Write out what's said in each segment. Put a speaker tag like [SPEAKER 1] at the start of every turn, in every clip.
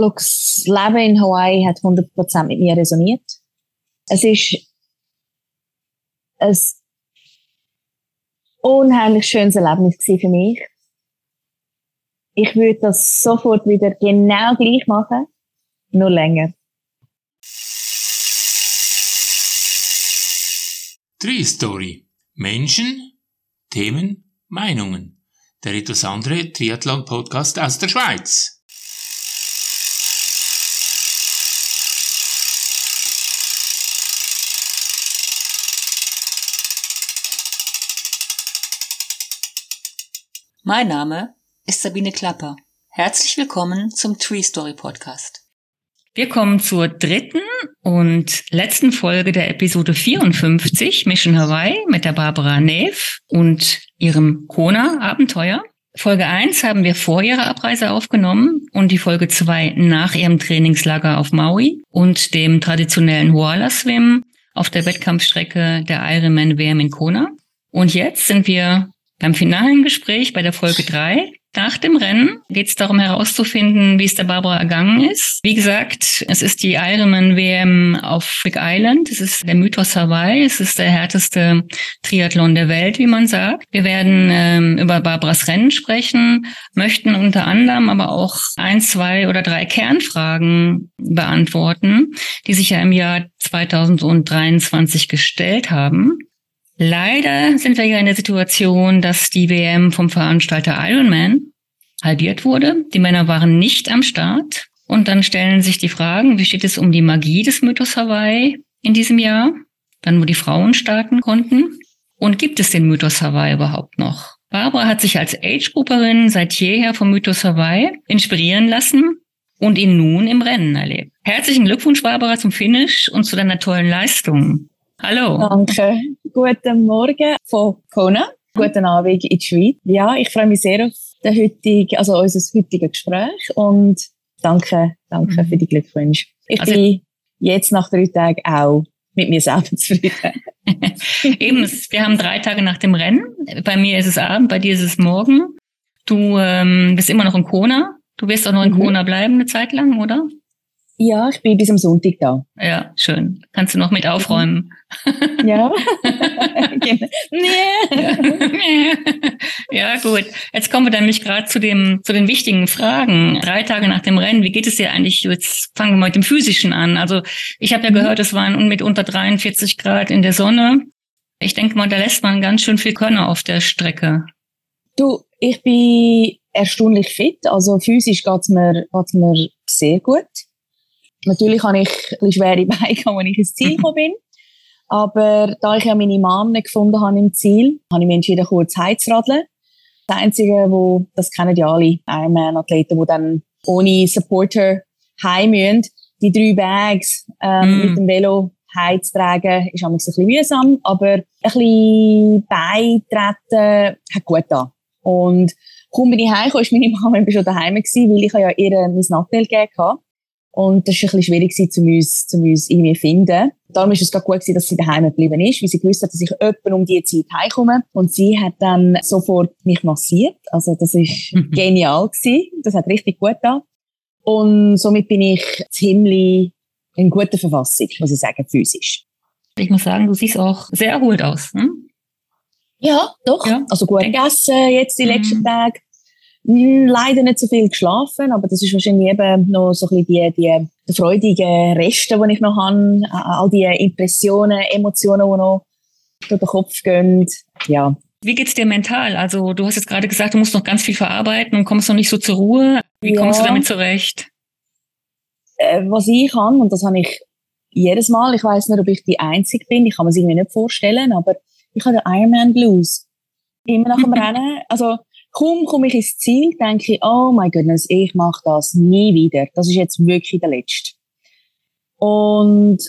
[SPEAKER 1] Das Leben in Hawaii hat 100% mit mir resoniert. Es ist ein unheimlich schönes Erlebnis für mich. Ich würde das sofort wieder genau gleich machen, nur länger.
[SPEAKER 2] Tree Story. Menschen, Themen, Meinungen. Der etwas andere Triathlon-Podcast aus der Schweiz.
[SPEAKER 3] Mein Name ist Sabine Klapper. Herzlich willkommen zum Tree Story Podcast.
[SPEAKER 4] Wir kommen zur dritten und letzten Folge der Episode 54 Mission Hawaii mit der Barbara Neff und ihrem Kona-Abenteuer. Folge 1 haben wir vor ihrer Abreise aufgenommen und die Folge 2 nach ihrem Trainingslager auf Maui und dem traditionellen Huala Swim auf der Wettkampfstrecke der Ironman WM in Kona. Und jetzt sind wir beim finalen Gespräch bei der Folge 3 nach dem Rennen geht es darum herauszufinden, wie es der Barbara ergangen ist. Wie gesagt, es ist die Ironman WM auf Big Island. Es ist der Mythos Hawaii. Es ist der härteste Triathlon der Welt, wie man sagt. Wir werden ähm, über Barbaras Rennen sprechen, möchten unter anderem aber auch ein, zwei oder drei Kernfragen beantworten, die sich ja im Jahr 2023 gestellt haben. Leider sind wir ja in der Situation, dass die WM vom Veranstalter Ironman halbiert wurde. Die Männer waren nicht am Start. Und dann stellen sich die Fragen, wie steht es um die Magie des Mythos Hawaii in diesem Jahr? Dann, wo die Frauen starten konnten. Und gibt es den Mythos Hawaii überhaupt noch? Barbara hat sich als Age-Grupperin seit jeher vom Mythos Hawaii inspirieren lassen und ihn nun im Rennen erlebt. Herzlichen Glückwunsch, Barbara, zum Finish und zu deiner tollen Leistung. Hallo.
[SPEAKER 1] Danke. Guten Morgen von Kona. Guten Abend in die Schweiz. Ja, ich freue mich sehr auf den heutigen, also unser heutiges Gespräch und danke, danke für die Glückwünsche. Ich also, bin jetzt nach drei Tagen auch mit mir selber zufrieden.
[SPEAKER 4] Eben, wir haben drei Tage nach dem Rennen. Bei mir ist es Abend, bei dir ist es Morgen. Du ähm, bist immer noch in Kona. Du wirst auch noch in mhm. Kona bleiben eine Zeit lang, oder?
[SPEAKER 1] Ja, ich bin bis am Sonntag da.
[SPEAKER 4] Ja, schön. Kannst du noch mit aufräumen?
[SPEAKER 1] Ja.
[SPEAKER 4] nee. ja, gut. Jetzt kommen wir dann nämlich gerade zu dem, zu den wichtigen Fragen. Drei Tage nach dem Rennen, wie geht es dir eigentlich? Jetzt fangen wir mal mit dem Physischen an. Also, ich habe ja mhm. gehört, es waren mit unter 43 Grad in der Sonne. Ich denke mal, da lässt man ganz schön viel Körner auf der Strecke.
[SPEAKER 1] Du, ich bin erstaunlich fit. Also, physisch geht's mir, geht's mir sehr gut. Natürlich habe ich ein schwere Beine, als ich ins Ziel gekommen bin. Aber da ich ja meine Mom nicht gefunden habe im Ziel, habe ich mich entschieden, kurz heimzuradeln. Das Einzige, wo, das kennen ja alle Ironman-Athleten, die dann ohne Supporter heim müssen. Die drei Bags ähm, mm. mit dem Velo heimzutragen, ist ein bisschen mühsam, aber ein bisschen beitreten hat gut da. Und kaum bin ich heimgekommen, ist meine Mama schon daheim gewesen, weil ich ja ihr mein Nattel gegeben habe. Und das war ein bisschen schwierig, um uns, um uns irgendwie zu finden. Darum ist es gut gewesen, dass sie daheim geblieben ist, weil sie gewusst hat, dass ich öppen um diese Zeit heimkomme. Und sie hat dann sofort mich massiert. Also, das ist genial gewesen. Das hat richtig gut da. Und somit bin ich ziemlich in guter Verfassung, muss ich sagen, physisch.
[SPEAKER 4] Ich muss sagen, du siehst auch sehr erholt aus. Hm?
[SPEAKER 1] Ja, doch. Ja. Also gut gegessen jetzt die letzten mhm. Tage. Hm, leider nicht so viel geschlafen, aber das ist wahrscheinlich eben noch so ein bisschen die, die, freudigen Reste, die ich noch habe, all die Impressionen, Emotionen, die noch durch den Kopf gehen. Ja.
[SPEAKER 4] Wie geht's dir mental? Also du hast jetzt gerade gesagt, du musst noch ganz viel verarbeiten und kommst noch nicht so zur Ruhe. Wie ja. kommst du damit zurecht?
[SPEAKER 1] Äh, was ich kann, und das habe ich jedes Mal, ich weiß nicht, ob ich die Einzige bin, ich kann mir es irgendwie nicht vorstellen, aber ich habe den Ironman Blues. Immer nach dem Rennen. Also Kaum komme ich ins Ziel, denke ich, oh my goodness, ich mache das nie wieder. Das ist jetzt wirklich der letzte. Und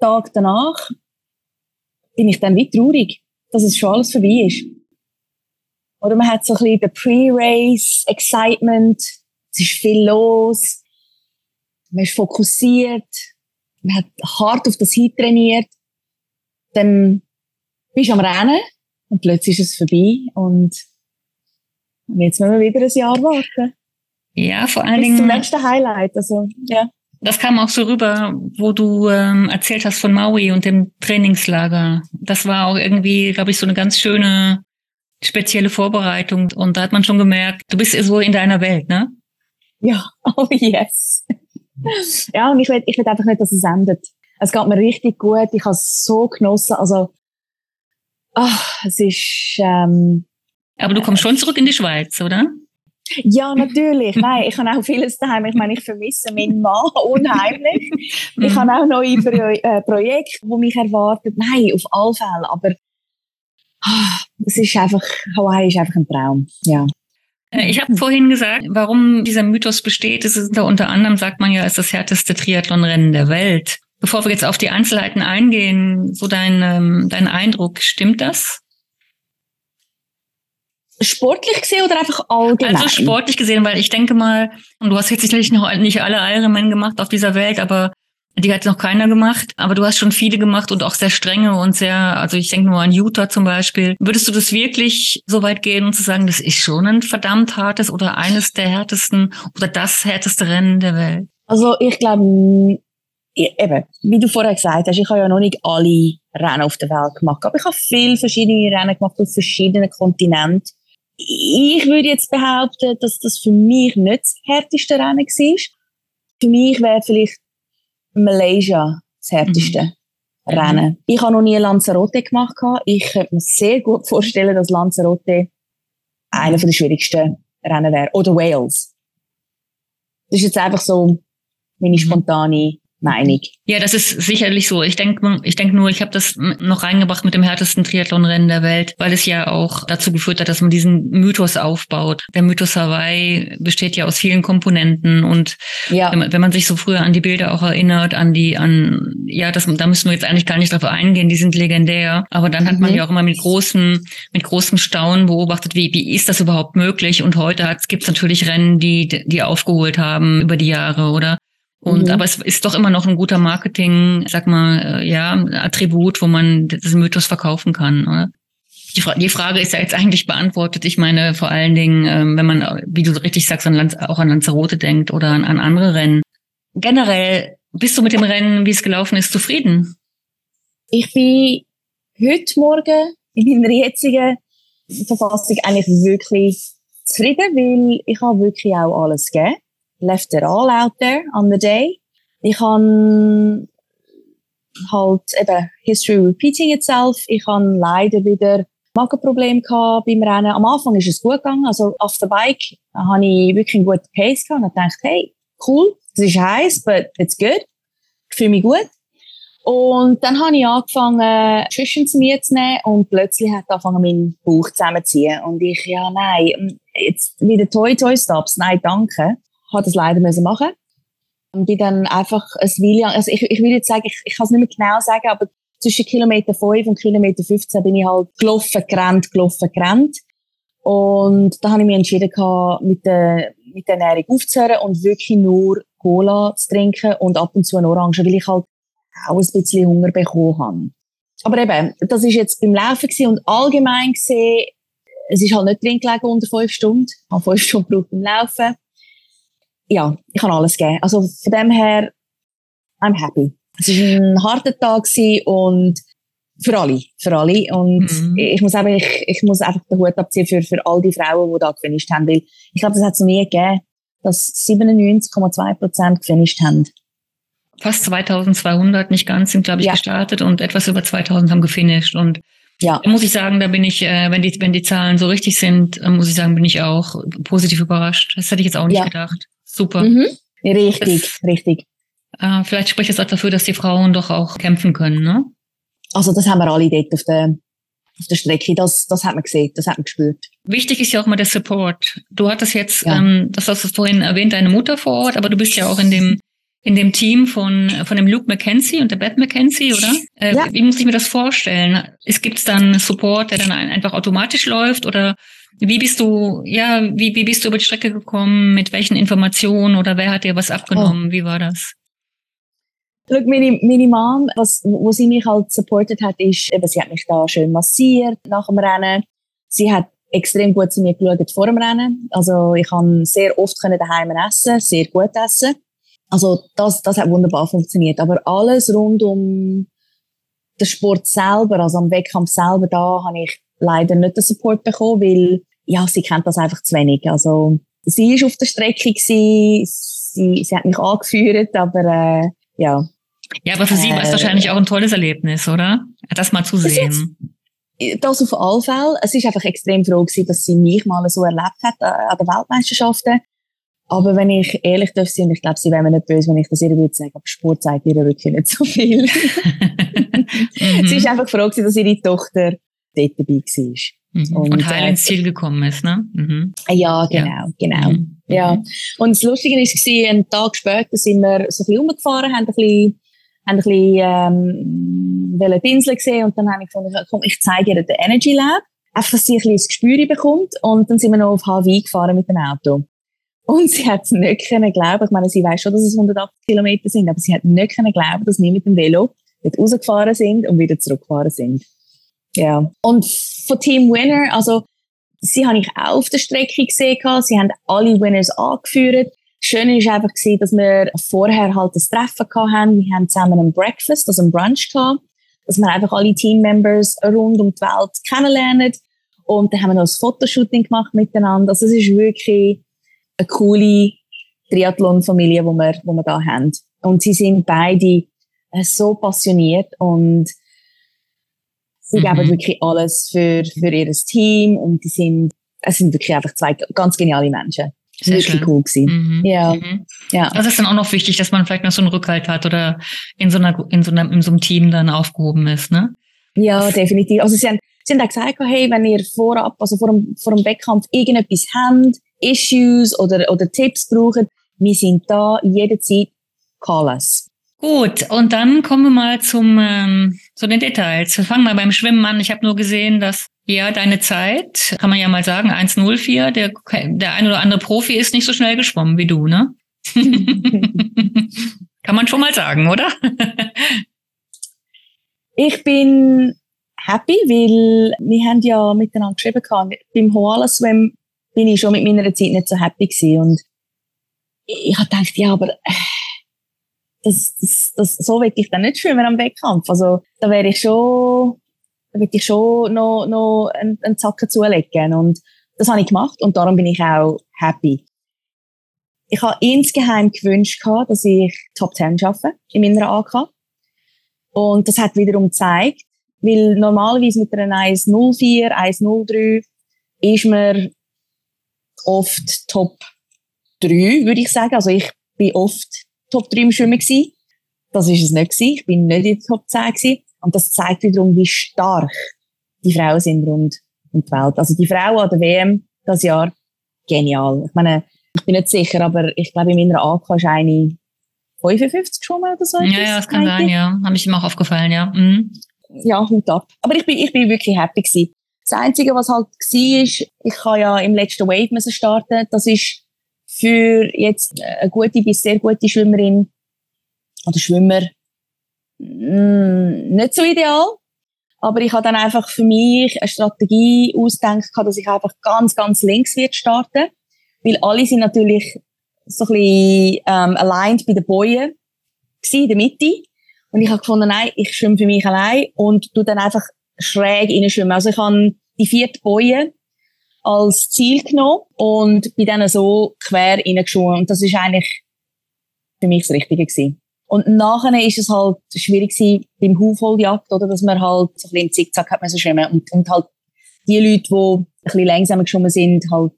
[SPEAKER 1] Tag danach bin ich dann wie traurig, dass es schon alles vorbei ist. Oder man hat so ein bisschen den Pre-Race, Excitement, es ist viel los, man ist fokussiert, man hat hart auf das Heat trainiert, dann bist du am Rennen und plötzlich ist es vorbei und jetzt müssen wir wieder ein Jahr warten.
[SPEAKER 4] Ja, vor allen
[SPEAKER 1] Bis
[SPEAKER 4] Dingen.
[SPEAKER 1] zum letzten Highlight. Also, ja.
[SPEAKER 4] Das kam auch so rüber, wo du ähm, erzählt hast von Maui und dem Trainingslager. Das war auch irgendwie, glaube ich, so eine ganz schöne, spezielle Vorbereitung. Und da hat man schon gemerkt, du bist so in deiner Welt, ne?
[SPEAKER 1] Ja, oh yes. ja, und ich will, ich will einfach nicht, dass es endet. Es geht mir richtig gut. Ich habe es so genossen. Also, ach, es ist, ähm,
[SPEAKER 4] Aber du kommst schon zurück in die Schweiz, oder?
[SPEAKER 1] ja, natürlich. Nein, ich habe auch vieles daheim. Ich meine, ich vermisse meinen Mann unheimlich. Ich habe auch neue Pro äh, Projekte, die mich erwarten. Nein, auf alle Fälle. Aber ah, es ist einfach, Hawaii ist einfach ein Traum. Ja.
[SPEAKER 4] Äh, Ich habe vorhin gesagt, warum dieser Mythos besteht. Es ist da unter anderem, sagt man ja, ist das härteste Triathlonrennen der Welt. Bevor wir jetzt auf die Einzelheiten eingehen, so dein, ähm, dein Eindruck, stimmt das?
[SPEAKER 1] Sportlich gesehen oder einfach allgemein?
[SPEAKER 4] Also sportlich gesehen, weil ich denke mal, und du hast jetzt sicherlich noch nicht alle Ironman gemacht auf dieser Welt, aber die hat noch keiner gemacht, aber du hast schon viele gemacht und auch sehr strenge und sehr, also ich denke nur an Utah zum Beispiel. Würdest du das wirklich so weit gehen und zu sagen, das ist schon ein verdammt hartes oder eines der härtesten oder das härteste Rennen der Welt?
[SPEAKER 1] Also ich glaube, eben, wie du vorher gesagt hast, ich habe ja noch nicht alle Rennen auf der Welt gemacht, aber ich habe viele verschiedene Rennen gemacht auf verschiedenen Kontinenten. Ich würde jetzt behaupten, dass das für mich nicht das härteste Rennen war. Für mich wäre vielleicht Malaysia das härteste
[SPEAKER 4] Mhm.
[SPEAKER 1] Rennen. Ich habe noch nie Lanzarote gemacht. Ich könnte mir sehr gut vorstellen, dass Lanzarote einer der schwierigsten Rennen wäre. Oder Wales. Das ist jetzt einfach so meine spontane Meinung.
[SPEAKER 4] Ja, das ist sicherlich so. Ich denke ich denk nur, ich habe das noch reingebracht mit dem härtesten Triathlonrennen der Welt, weil es ja auch dazu geführt hat, dass man diesen Mythos aufbaut. Der Mythos Hawaii besteht ja aus vielen Komponenten und
[SPEAKER 1] Ja.
[SPEAKER 4] wenn man, wenn man sich so früher an die Bilder auch erinnert, an die, an, ja, das, da müssen wir jetzt eigentlich gar nicht drauf eingehen, die sind legendär. Aber dann hat man
[SPEAKER 1] Mhm.
[SPEAKER 4] ja auch immer mit großem, mit großem Staunen beobachtet, wie, wie ist das überhaupt möglich? Und heute gibt es natürlich Rennen, die, die aufgeholt haben über die Jahre, oder? Und
[SPEAKER 1] Mhm.
[SPEAKER 4] aber es ist doch immer noch ein guter Marketing, sag mal, äh, ja, Attribut, wo man diesen Mythos verkaufen kann, oder? Die, Fra die Frage ist ja jetzt eigentlich beantwortet. Ich meine, vor allen Dingen, ähm, wenn man, wie du richtig sagst, an Lanz auch an Lanzarote denkt oder an, an andere Rennen. Generell, bist du mit dem Rennen, wie es gelaufen ist, zufrieden?
[SPEAKER 1] Ich bin heute Morgen in meiner jetzigen Verfassung eigentlich wirklich zufrieden, weil ich habe wirklich auch alles gegeben. Left it all out there on the day. Ich habe halt eben History repeating itself. Ich habe leider wieder Magenprobleme gehabt beim Rennen. Am Anfang ist es gut gegangen. Also auf der Bike habe ich wirklich guten Pace gehabt und gedacht, hey, cool, es ist heiß, but it's good. Ich fühle mich gut. Und dann habe ich angefangen, Nutrition zu mir zu nehmen und plötzlich hat angefangen, meinen Bauch zusammenzuziehen. Und ich, ja, nein, jetzt wieder Toy Toy Stops, nein, danke. Habe das leider müssen machen. Und bin dann einfach ein Weile, also ich, ich will jetzt sagen, ich, ich kann es nicht mehr genau sagen, aber zwischen Kilometer 5 und Kilometer 15 bin ich halt gelaufen, gerannt, gelaufen, gerannt. Und da habe ich mich entschieden, mit der, mit der Ernährung aufzuhören und wirklich nur Cola zu trinken und ab und zu eine Orange, weil ich halt auch ein bisschen Hunger bekommen habe. Aber eben, das ist jetzt beim Laufen gewesen und allgemein gesehen, es ist halt nicht drin gelegen unter fünf Stunden. Ich habe fünf Stunden gebraucht beim Laufen. Ja, ich kann alles geben. Also von dem her, I'm happy. Es war ein harter Tag und für alle, für alle. Und
[SPEAKER 4] Mhm.
[SPEAKER 1] ich muss eben, ich, ich muss einfach den Hut abziehen für, für all die Frauen, die da gefinisht haben, weil ich glaube, das hat es nie gegeben, dass 97,2 Prozent gefinisht haben.
[SPEAKER 4] Fast 2200, nicht ganz, sind, glaube ich,
[SPEAKER 1] Ja.
[SPEAKER 4] gestartet und etwas über 2000 haben gefinisht. Und
[SPEAKER 1] Ja.
[SPEAKER 4] da muss ich sagen, da bin ich, äh, wenn die, wenn die Zahlen so richtig sind, äh, muss ich sagen, bin ich auch positiv überrascht. Das hätte ich jetzt auch nicht
[SPEAKER 1] Ja.
[SPEAKER 4] gedacht. Super.
[SPEAKER 1] Mhm. Richtig, richtig.
[SPEAKER 4] Äh, vielleicht spricht das auch dafür, dass die Frauen doch auch kämpfen können, ne?
[SPEAKER 1] Also das haben wir alle dort auf der, auf der Strecke. Das, das hat man gesehen, das hat man gespürt.
[SPEAKER 4] Wichtig ist ja auch mal der Support. Du hattest jetzt,
[SPEAKER 1] Ja.
[SPEAKER 4] ähm, das hast du vorhin erwähnt, deine Mutter vor Ort, aber du bist ja auch in dem in dem Team von von dem Luke McKenzie und der Beth McKenzie, oder? Äh,
[SPEAKER 1] Ja.
[SPEAKER 4] Wie muss ich mir das vorstellen? Es gibt's dann Support, der dann ein- einfach automatisch läuft oder wie bist du, ja, wie, wie bist du über die Strecke gekommen? Mit welchen Informationen oder wer hat dir was abgenommen? Wie war das?
[SPEAKER 1] Schau, meine, meine Mom, was, wo sie mich halt supportet hat, ist, eben, sie hat mich da schön massiert nach dem Rennen. Sie hat extrem gut zu mir geschaut vor dem Rennen. Also ich kann sehr oft können daheim essen, sehr gut essen. Also das, das hat wunderbar funktioniert. Aber alles rund um den Sport selber, also am Wettkampf selber, da habe ich leider nicht den Support bekommen, weil ja, sie kennt das einfach zu wenig. Also sie ist auf der Strecke gewesen, sie, sie hat mich angeführt, aber äh, ja.
[SPEAKER 4] Ja, aber für sie war es äh, wahrscheinlich auch ein tolles Erlebnis, oder? Das mal zu sehen.
[SPEAKER 1] Das auf alle Fälle. Es ist einfach extrem froh gewesen, dass sie mich mal so erlebt hat äh, an den Weltmeisterschaften. Aber wenn ich ehrlich darf sein, ich glaube, sie wäre mir nicht böse, wenn ich das ihr würde sagen, aber Sport zeigt ihr wirklich nicht so viel. mhm. Sie ist einfach froh gewesen, dass ihre Tochter dort dabei war.
[SPEAKER 4] Mhm. Und, und heil äh, ins Ziel gekommen ist, ne?
[SPEAKER 1] Mhm. Ja, genau, ja. genau. Mhm. Ja. Und das Lustige war, einen Tag später sind wir so ein bisschen rumgefahren, haben ein bisschen, haben ein bisschen, ähm, wollen die Insel gesehen und dann habe ich gefunden, komm, ich zeige ihr den Energy Lab. Einfach, dass sie ein bisschen das Gespür bekommt. Und dann sind wir noch auf Hawaii gefahren mit dem Auto. Und sie hat es nicht können glauben. Ich meine, sie weiß schon, dass es 180 Kilometer sind, aber sie hat nicht können glauben, dass wir mit dem Velo dort rausgefahren sind und wieder zurückgefahren sind. Ja. Und von Team Winner, also, sie habe ich auch auf der Strecke gesehen, sie haben alle Winners angeführt. Schön ist einfach dass wir vorher halt das Treffen hatten. Wir haben zusammen einen Breakfast, also einen Brunch gehabt, dass wir einfach alle Teammembers rund um die Welt kennenlernen. Und dann haben wir noch ein Fotoshooting gemacht miteinander. Also es ist wirklich eine coole Triathlon-Familie, die wir, wo wir da haben. Und sie sind beide äh, so passioniert und Sie mhm. geben wirklich alles für, für ihr Team und die sind, es sind wirklich einfach zwei ganz geniale Menschen. Sehr wirklich schön. cool gewesen. Mhm. Ja.
[SPEAKER 4] Mhm. ja. Das ist dann auch noch wichtig, dass man vielleicht noch so einen Rückhalt hat oder in so einer, in so einem, in so einem Team dann aufgehoben ist, ne?
[SPEAKER 1] Ja, definitiv. Also sie haben, sie haben auch gesagt, hey, wenn ihr vorab, also vor dem, vor dem Wettkampf irgendetwas habt, Issues oder, oder Tipps braucht, wir sind da jederzeit, call us.
[SPEAKER 4] Gut, und dann kommen wir mal zum, ähm, zu den Details. Wir fangen mal beim Schwimmen an. Ich habe nur gesehen, dass ja deine Zeit, kann man ja mal sagen, 1,04. Der, der ein oder andere Profi ist nicht so schnell geschwommen wie du, ne? kann man schon mal sagen, oder?
[SPEAKER 1] ich bin happy, weil wir haben ja miteinander geschrieben gehabt. Beim Hoala Swim bin ich schon mit meiner Zeit nicht so happy gewesen. Und ich habe gedacht, ja, aber das, das, das, so will ich dann nicht schwimmen am Wettkampf. Also, da wäre ich schon, da würde ich schon noch, noch einen, einen Zacken zulegen. Und das habe ich gemacht und darum bin ich auch happy. Ich habe insgeheim gewünscht dass ich Top 10 schaffe in meiner AK. Und das hat wiederum gezeigt, weil normalerweise mit einer 1.04, 1.03 ist man oft Top 3, würde ich sagen. Also ich bin oft Top 3 im Schwimmen gewesen. Das ist es nicht gewesen. Ich bin nicht in der Top 10 gewesen. Und das zeigt wiederum, wie stark die Frauen sind rund um die Welt. Also die Frauen an der WM das Jahr, genial. Ich meine, ich bin nicht sicher, aber ich glaube, in meiner AK ist eine 55 geschwommen oder so.
[SPEAKER 4] Ja, ja, das kann sein, ja. Habe ich ihm auch aufgefallen, ja. Mhm.
[SPEAKER 1] Ja, Hut ab. Aber ich bin, ich bin wirklich happy gewesen. Das Einzige, was halt war, ist, ich kann ja im letzten Wave müssen starten. Das ist für jetzt eine gute bis sehr gute Schwimmerin oder Schwimmer mm, nicht so ideal. Aber ich habe dann einfach für mich eine Strategie ausgedacht, dass ich einfach ganz, ganz links wird starten. Weil alle sind natürlich so ein bisschen ähm, aligned bei den Bojen in der Mitte. Und ich habe gefunden, nein, ich schwimme für mich allein und tu dann einfach schräg schwimmen. Also ich habe die vierte Boje als Ziel genommen und bin dann so quer reingeschoben. Und das ist eigentlich für mich das Richtige gewesen. Und nachher ist es halt schwierig gewesen beim Hufholjagd, oder, dass man halt so ein bisschen im Zickzack hat müssen schwimmen und, und halt die Leute, die ein bisschen langsamer geschwommen sind, halt,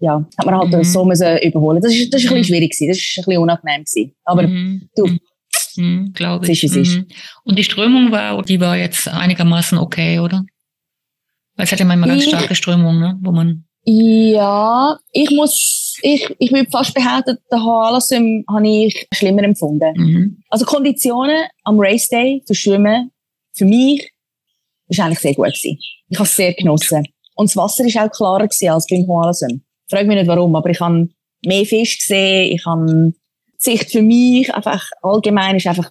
[SPEAKER 1] ja, hat man halt mhm. so müssen überholen. Das ist, das ist ein bisschen mhm. schwierig gewesen, das ist ein bisschen unangenehm gewesen. Aber mhm. du,
[SPEAKER 4] mhm. glaube ich. Ist, ist. Mhm. Und die Strömung war, die war jetzt einigermaßen okay, oder? Weil es hat ja manchmal ganz starke Strömungen, ne? wo man.
[SPEAKER 1] Ja, ich muss, ich, ich würde fast behaupten, der HLSM habe ich schlimmer empfunden. Mhm. Also Konditionen am Race Day für Schwimmen, für mich, ist eigentlich sehr gut gewesen. Ich habe es sehr genossen. Und das Wasser ist auch klarer gewesen als beim HLSM. Frag mich nicht warum, aber ich habe mehr Fisch gesehen, ich habe die Sicht für mich einfach allgemein ist einfach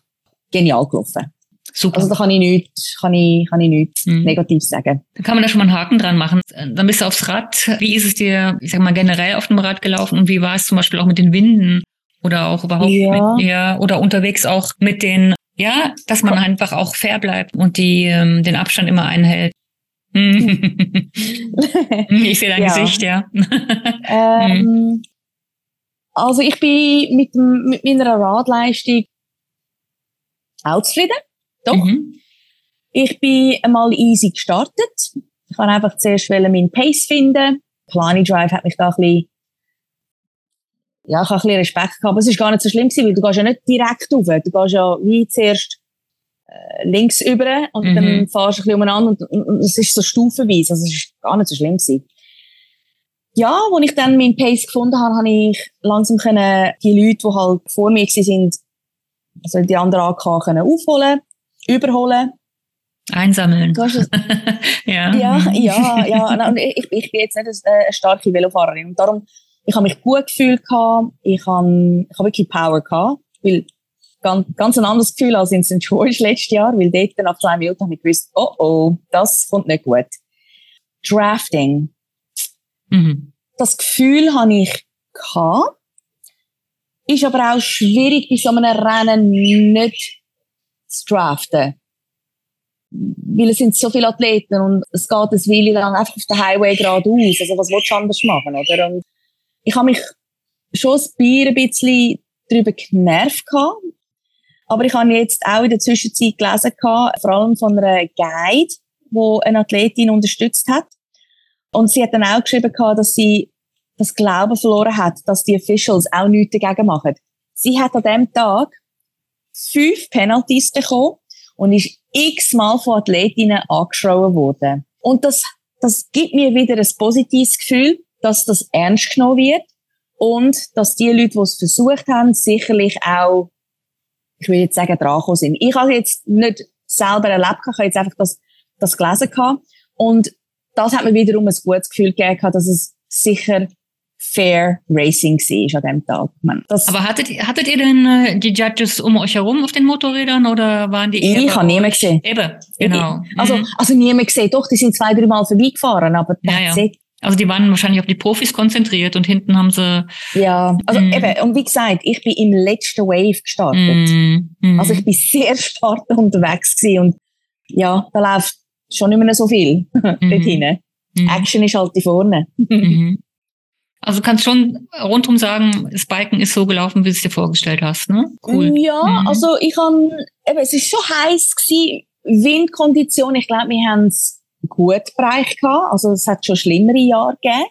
[SPEAKER 1] genial gelaufen.
[SPEAKER 4] Super.
[SPEAKER 1] Also da kann ich nichts, kann ich, kann ich nichts
[SPEAKER 4] Mhm.
[SPEAKER 1] Negatives sagen.
[SPEAKER 4] Da kann man da schon mal einen Haken dran machen. Dann bist du aufs Rad. Wie ist es dir, ich sag mal, generell auf dem Rad gelaufen und wie war es zum Beispiel auch mit den Winden oder auch überhaupt
[SPEAKER 1] Ja.
[SPEAKER 4] mit ja, oder unterwegs auch mit den, ja, dass man einfach auch fair bleibt und die ähm, den Abstand immer einhält. Hm. ich sehe dein
[SPEAKER 1] Ja.
[SPEAKER 4] Gesicht, ja.
[SPEAKER 1] ähm, also ich bin mit, mit meiner Radleistung auch zufrieden. Doch.
[SPEAKER 4] Mhm.
[SPEAKER 1] Ich bin einmal easy gestartet. Ich kann einfach zuerst meinen Pace finden. Plani Drive hat mich da ein bisschen, ja, ich habe ein bisschen Respekt gehabt, aber es ist gar nicht so schlimm gewesen, weil du gehst ja nicht direkt rauf. Du gehst ja wie zuerst äh, links über und
[SPEAKER 4] Mhm.
[SPEAKER 1] dann fahrst du ein bisschen umeinander und, und, und es ist so stufenweise, also es ist gar nicht so schlimm gewesen. Ja, als ich dann meinen Pace gefunden habe, habe ich langsam können die Leute, die halt vor mir sind, also die anderen AK können aufholen, überholen.
[SPEAKER 4] Einsammeln. Ja.
[SPEAKER 1] ja, ja, ja. Und ich, ich bin jetzt nicht eine, eine starke Velofahrerin. Und darum, ich habe mich gut gefühlt gehabt. Ich habe, ich habe wirklich Power gehabt. Weil, ganz, ganz ein anderes Gefühl als in St. George letztes Jahr. Weil dort nach zwei Minuten habe ich gewusst, oh oh, das kommt nicht gut. Drafting.
[SPEAKER 4] Mhm.
[SPEAKER 1] Das Gefühl habe ich gehabt. Ist aber auch schwierig, bei so einem Rennen nicht draften. Weil es sind so viele Athleten und es geht ein Weile lang einfach auf den Highway geradeaus. Also was willst du anders machen, oder? Und ich habe mich schon ein Bier ein bisschen darüber genervt. Aber ich habe jetzt auch in der Zwischenzeit gelesen vor allem von einer Guide, wo eine Athletin unterstützt hat. Und sie hat dann auch geschrieben dass sie das Glauben verloren hat, dass die Officials auch nichts dagegen machen. Sie hat an dem Tag fünf Penalties bekommen und ist x-mal von Athletinnen angeschrien worden. Und das, das gibt mir wieder ein positives Gefühl, dass das ernst genommen wird und dass die Leute, die es versucht haben, sicherlich auch, ich will jetzt sagen, dran sind. Ich habe jetzt nicht selber erlebt, ich habe jetzt einfach das, das gelesen und das hat mir wiederum ein gutes Gefühl gegeben, dass es sicher fair Racing war an dem Tag. Ich das,
[SPEAKER 4] Aber hattet, hattet ihr denn äh, die Judges um euch herum auf den Motorrädern oder waren die eher
[SPEAKER 1] ich habe niemanden gesehen.
[SPEAKER 4] Eben, genau.
[SPEAKER 1] Also,
[SPEAKER 4] Mhm.
[SPEAKER 1] also niemand gesehen. Doch, die sind zwei, drei Mal vorbeigefahren, aber
[SPEAKER 4] Ja,
[SPEAKER 1] that's
[SPEAKER 4] ja.
[SPEAKER 1] it.
[SPEAKER 4] Also die waren wahrscheinlich auf die Profis konzentriert und hinten haben sie.
[SPEAKER 1] Ja, also
[SPEAKER 4] Mhm.
[SPEAKER 1] eben, und wie gesagt, ich bin im letzten Wave gestartet.
[SPEAKER 4] Mm, mm.
[SPEAKER 1] Also ich bin sehr stark unterwegs gewesen und ja, da läuft schon nicht mehr so viel dort hinten.
[SPEAKER 4] Mhm.
[SPEAKER 1] Action ist halt die vorne.
[SPEAKER 4] Mhm. Also du kannst schon rundum sagen, das Biken ist so gelaufen, wie du es dir vorgestellt hast, ne? Cool.
[SPEAKER 1] Ja,
[SPEAKER 4] Mhm.
[SPEAKER 1] also ich han, eben, es ist schon heiß gewesen, Windkondition. Ich glaube, wir haben es gut bereicht gehabt. Also es hat schon schlimmere Jahre gegeben.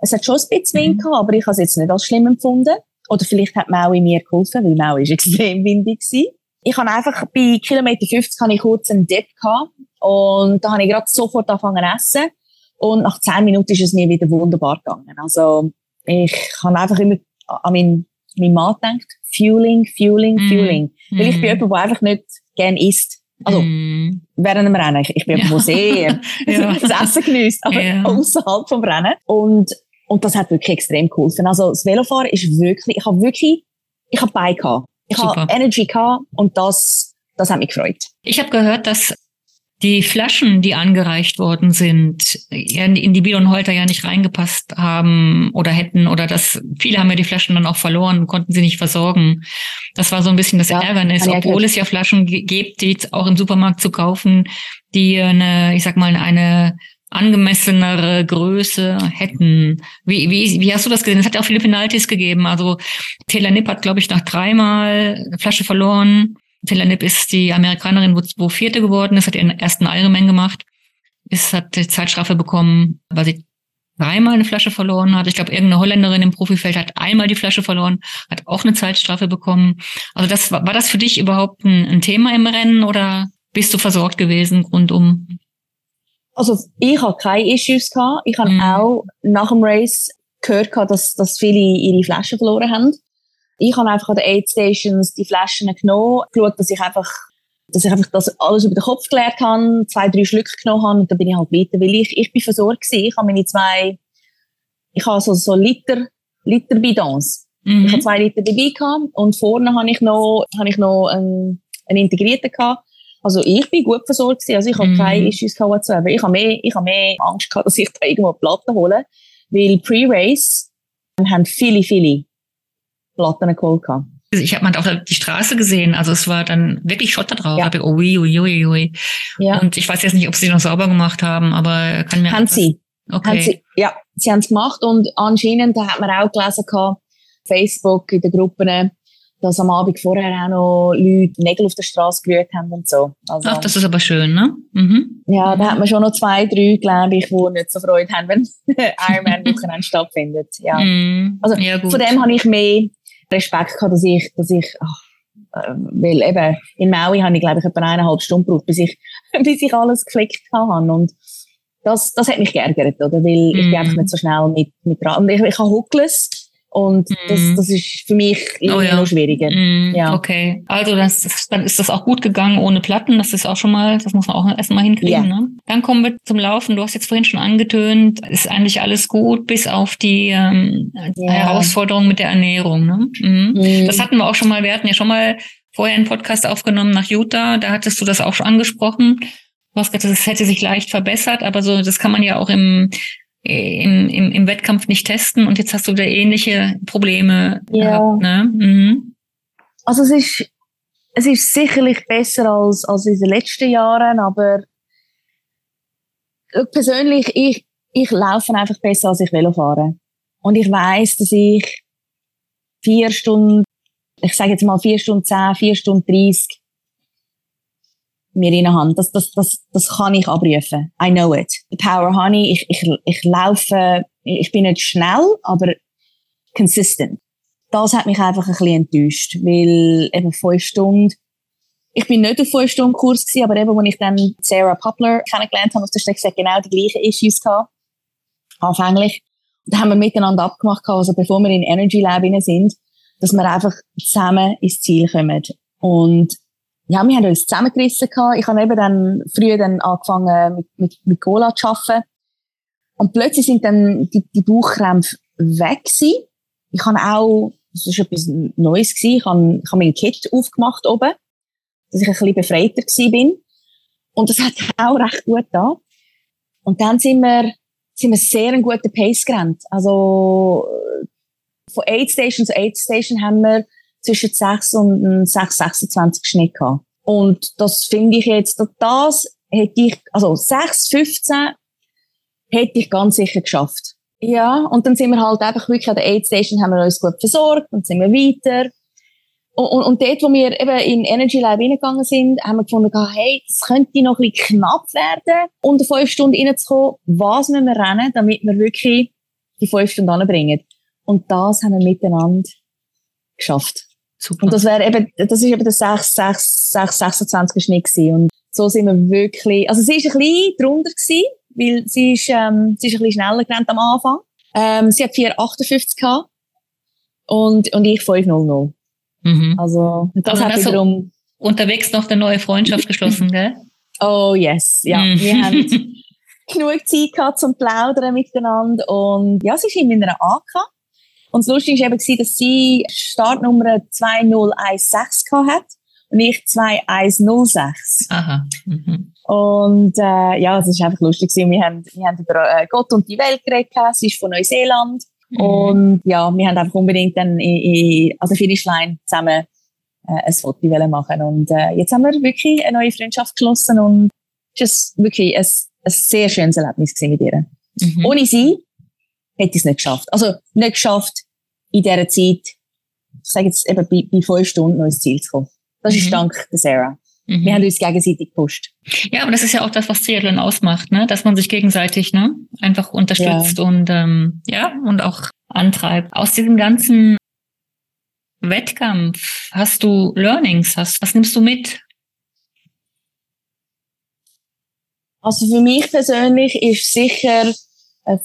[SPEAKER 1] Es hat schon ein bisschen Wind
[SPEAKER 4] Mhm.
[SPEAKER 1] gehabt, aber ich habe es jetzt nicht als schlimm empfunden. Oder vielleicht hat Maui mir geholfen, weil Maui ist extrem windig gewesen. Ich habe einfach bei Kilometer 50 habe ich kurz einen Dip gehabt und da habe ich gerade sofort angefangen zu essen und nach 10 Minuten ist es mir wieder wunderbar gegangen. Also ich habe einfach immer an meinen, meinen Mann gedacht, Fueling, Fueling,
[SPEAKER 4] Mhm.
[SPEAKER 1] Fueling. Weil ich bin
[SPEAKER 4] Mhm.
[SPEAKER 1] jemand, der einfach nicht gern isst. Also
[SPEAKER 4] Mm.
[SPEAKER 1] während dem Rennen. Ich, ich bin jemand, der sehr
[SPEAKER 4] Ja.
[SPEAKER 1] das Essen genießt, aber
[SPEAKER 4] Ja.
[SPEAKER 1] außerhalb vom Rennen. Und, und das hat wirklich extrem geholfen. Also das Velofahren ist wirklich, ich habe wirklich, ich habe bei gehabt. Ich habe Energy gehabt und das, das hat mich gefreut.
[SPEAKER 4] Ich habe gehört, dass die Flaschen, die angereicht worden sind, in die Biel und Holter ja nicht reingepasst haben oder hätten oder dass viele haben ja die Flaschen dann auch verloren und konnten sie nicht versorgen. Das war so ein bisschen das
[SPEAKER 1] Ja,
[SPEAKER 4] Ärgernis, obwohl es ja Flaschen gibt, die jetzt auch im Supermarkt zu kaufen, die eine, ich sag mal, eine angemessenere Größe hätten. Wie, wie, wie hast du das gesehen? Es hat ja auch viele Penalties gegeben. Also Taylor Nipp hat, glaube ich, nach dreimal Flasche verloren. Nipp ist die Amerikanerin, wo, wo Vierte geworden ist, hat ihren ersten Ironman gemacht, ist, hat die Zeitstrafe bekommen, weil sie dreimal eine Flasche verloren hat. Ich glaube, irgendeine Holländerin im Profifeld hat einmal die Flasche verloren, hat auch eine Zeitstrafe bekommen. Also das war, war das für dich überhaupt ein, ein Thema im Rennen oder bist du versorgt gewesen rundum?
[SPEAKER 1] Also ich habe keine Issues gehabt. Ich habe
[SPEAKER 4] Mhm.
[SPEAKER 1] auch nach dem Race gehört, gehabt, dass, dass viele ihre Flaschen verloren haben. Ich habe einfach an den Aid Stations die Flaschen genommen, geschaut, dass ich einfach, dass ich einfach das alles über den Kopf geleert habe, zwei, drei Schlücke genommen habe und dann bin ich halt weiter, weil ich, ich bin versorgt gewesen. Ich habe meine zwei, ich habe so, so Liter, Liter Bidons.
[SPEAKER 4] Mhm.
[SPEAKER 1] Ich habe zwei Liter dabei gehabt und vorne habe ich noch, habe ich noch einen, einen integrierten gehabt. Also ich bin gut versorgt gewesen. Also ich habe
[SPEAKER 4] Mhm.
[SPEAKER 1] keine Issues gehabt whatsoever. Ich habe mehr, ich habe mehr Angst gehabt, dass ich da irgendwo Platten hole. Weil Pre-Race haben viele, viele Platten geholt.
[SPEAKER 4] Also Ich habe mal auf die Straße gesehen, also es war dann wirklich Schotter drauf.
[SPEAKER 1] Ja.
[SPEAKER 4] Ich, ui, ui, ui, ui.
[SPEAKER 1] Ja.
[SPEAKER 4] Und ich weiß jetzt nicht, ob sie noch sauber gemacht haben, aber kann mir
[SPEAKER 1] Haben sie.
[SPEAKER 4] Okay.
[SPEAKER 1] Haben sie, ja, sie haben es gemacht und anscheinend, da hat man auch gelesen gehabt, Facebook in den Gruppen, dass am Abend vorher auch noch Leute Nägel auf der Straße gerührt haben und so. Also,
[SPEAKER 4] Ach, das ist aber schön, ne? Mhm.
[SPEAKER 1] ja, da hat man schon noch zwei, drei, glaube ich, die nicht so Freude haben, wenn Ironman-Wochenende stattfindet. Ja.
[SPEAKER 4] Mhm.
[SPEAKER 1] Also,
[SPEAKER 4] ja.
[SPEAKER 1] Von dem habe ich mehr Respekt gehabt, dass ich, dass ich, ach, äh, weil eben in Maui habe ich, glaube ich, etwa eineinhalb Stunden gebraucht, bis ich, bis ich alles geflickt habe. Und das, das hat mich geärgert, oder? Weil ich
[SPEAKER 4] Mhm.
[SPEAKER 1] bin einfach nicht so schnell mit, mit dran. Und ich, ich habe Huckles. Und das,
[SPEAKER 4] Mhm.
[SPEAKER 1] das ist für mich
[SPEAKER 4] Oh ja.
[SPEAKER 1] noch schwieriger.
[SPEAKER 4] Mm,
[SPEAKER 1] Ja.
[SPEAKER 4] Okay, also das, dann ist das auch gut gegangen ohne Platten. Das ist auch schon mal, das muss man auch erstmal hinkriegen.
[SPEAKER 1] Ja.
[SPEAKER 4] Ne? Dann kommen wir zum Laufen. Du hast jetzt vorhin schon angetönt, ist eigentlich alles gut, bis auf die ähm,
[SPEAKER 1] Ja.
[SPEAKER 4] Herausforderung mit der Ernährung. Ne? Mhm.
[SPEAKER 1] Mhm.
[SPEAKER 4] Das hatten wir auch schon mal. Wir hatten ja schon mal vorher einen Podcast aufgenommen nach Utah. Da hattest du das auch schon angesprochen. Du hast gesagt, das hätte sich leicht verbessert, aber so, das kann man ja auch im, im, im, im Wettkampf nicht testen. Und jetzt hast du da ähnliche Probleme
[SPEAKER 1] Ja.
[SPEAKER 4] gehabt. Ne? Mhm.
[SPEAKER 1] Also es ist, es ist sicherlich besser als, als in den letzten Jahren, aber persönlich, ich, ich laufe einfach besser, als ich Velo fahre. Und ich weiß, dass ich vier Stunden, ich sage jetzt mal vier Stunden zehn, vier Stunden dreißig mir in der Hand. Das, das, das, das kann ich abrufen. I know it. The power honey, ich, ich, ich laufe, ich bin nicht schnell, aber consistent. Das hat mich einfach ein bisschen enttäuscht, weil eben fünf Stunden, ich bin nicht auf Stunden Kurs gewesen, aber eben, als ich dann Sarah Poplar kennengelernt habe auf der Strecke, sie genau die gleichen Issues gehabt. Anfänglich. Da haben wir miteinander abgemacht, also bevor wir in Energy Lab sind, dass wir einfach zusammen ins Ziel kommen. Und ja, wir haben uns zusammengerissen gehabt. Ich habe eben dann früher dann angefangen mit, mit, mit Cola zu arbeiten. Und plötzlich sind dann die, die Bauchkrämpfe weg gewesen. Ich habe auch, das ist etwas Neues gewesen, ich habe, ich habe meinen Kit aufgemacht oben, dass ich ein bisschen befreiter gewesen bin. Und das hat auch recht gut da. Und dann sind wir, sind wir sehr einen guten Pace gerannt. Also, von Aid Station zu Aid Station haben wir zwischen 6 und 6, 26 Schnitt gehabt. Und das finde ich jetzt, das hätte ich, also 6, 15 hätte ich ganz sicher geschafft. Ja, und dann sind wir halt einfach wirklich an der Aid Station, haben wir uns gut versorgt und sind wir weiter. Und, und, und dort, wo wir eben in Energy Lab reingegangen sind, haben wir gefunden, hey, das könnte noch ein bisschen knapp werden, unter fünf Stunden reinzukommen. Was müssen wir rennen, damit wir wirklich die fünf Stunden anbringen? Und das haben wir miteinander geschafft.
[SPEAKER 4] Super.
[SPEAKER 1] Und das wäre eben, das ist eben der 6, 6, 6, 26 Schnitt gewesen. Und so sind wir wirklich, also sie ist ein bisschen drunter gewesen, weil sie ist, ähm, sie ist ein bisschen schneller gerannt am Anfang. Ähm, sie hat 4,58 gehabt. Und, und ich 5,00.
[SPEAKER 4] Mhm.
[SPEAKER 1] Also, das
[SPEAKER 4] Aber
[SPEAKER 1] hat wiederum,
[SPEAKER 4] Unterwegs noch eine neue Freundschaft geschlossen, gell?
[SPEAKER 1] oh yes, ja.
[SPEAKER 4] Mhm.
[SPEAKER 1] Wir haben genug Zeit gehabt zum Plaudern miteinander. Und ja, sie ist in meiner AK. Und das Lustige war eben, dass sie Startnummer 2016 gehabt hat und ich 2106.
[SPEAKER 4] Aha. Mhm.
[SPEAKER 1] Und äh, ja, es ist einfach lustig gewesen. Wir haben, wir haben über äh, Gott und die Welt geredet. Sie ist von Neuseeland.
[SPEAKER 4] Mhm.
[SPEAKER 1] Und ja, wir haben einfach unbedingt dann in, in, also Finishline zusammen äh, ein Foto machen. Und äh, jetzt haben wir wirklich eine neue Freundschaft geschlossen und es ist wirklich ein, ein sehr schönes Erlebnis mit ihr.
[SPEAKER 4] Mhm.
[SPEAKER 1] Ohne sie hätte ich es nicht geschafft. Also nicht geschafft, in dieser Zeit, ich sage jetzt eben bei, bei fünf Stunden noch ins Ziel zu kommen. Das
[SPEAKER 4] Mhm.
[SPEAKER 1] ist dank der Sarah.
[SPEAKER 4] Mhm.
[SPEAKER 1] Wir haben uns gegenseitig gepusht.
[SPEAKER 4] Ja, aber das ist ja auch das, was Triathlon ausmacht, ne? Dass man sich gegenseitig, ne, einfach unterstützt und ähm, ja und auch antreibt. Aus diesem ganzen Wettkampf hast du Learnings, hast was nimmst du mit?
[SPEAKER 1] Also für mich persönlich ist sicher eine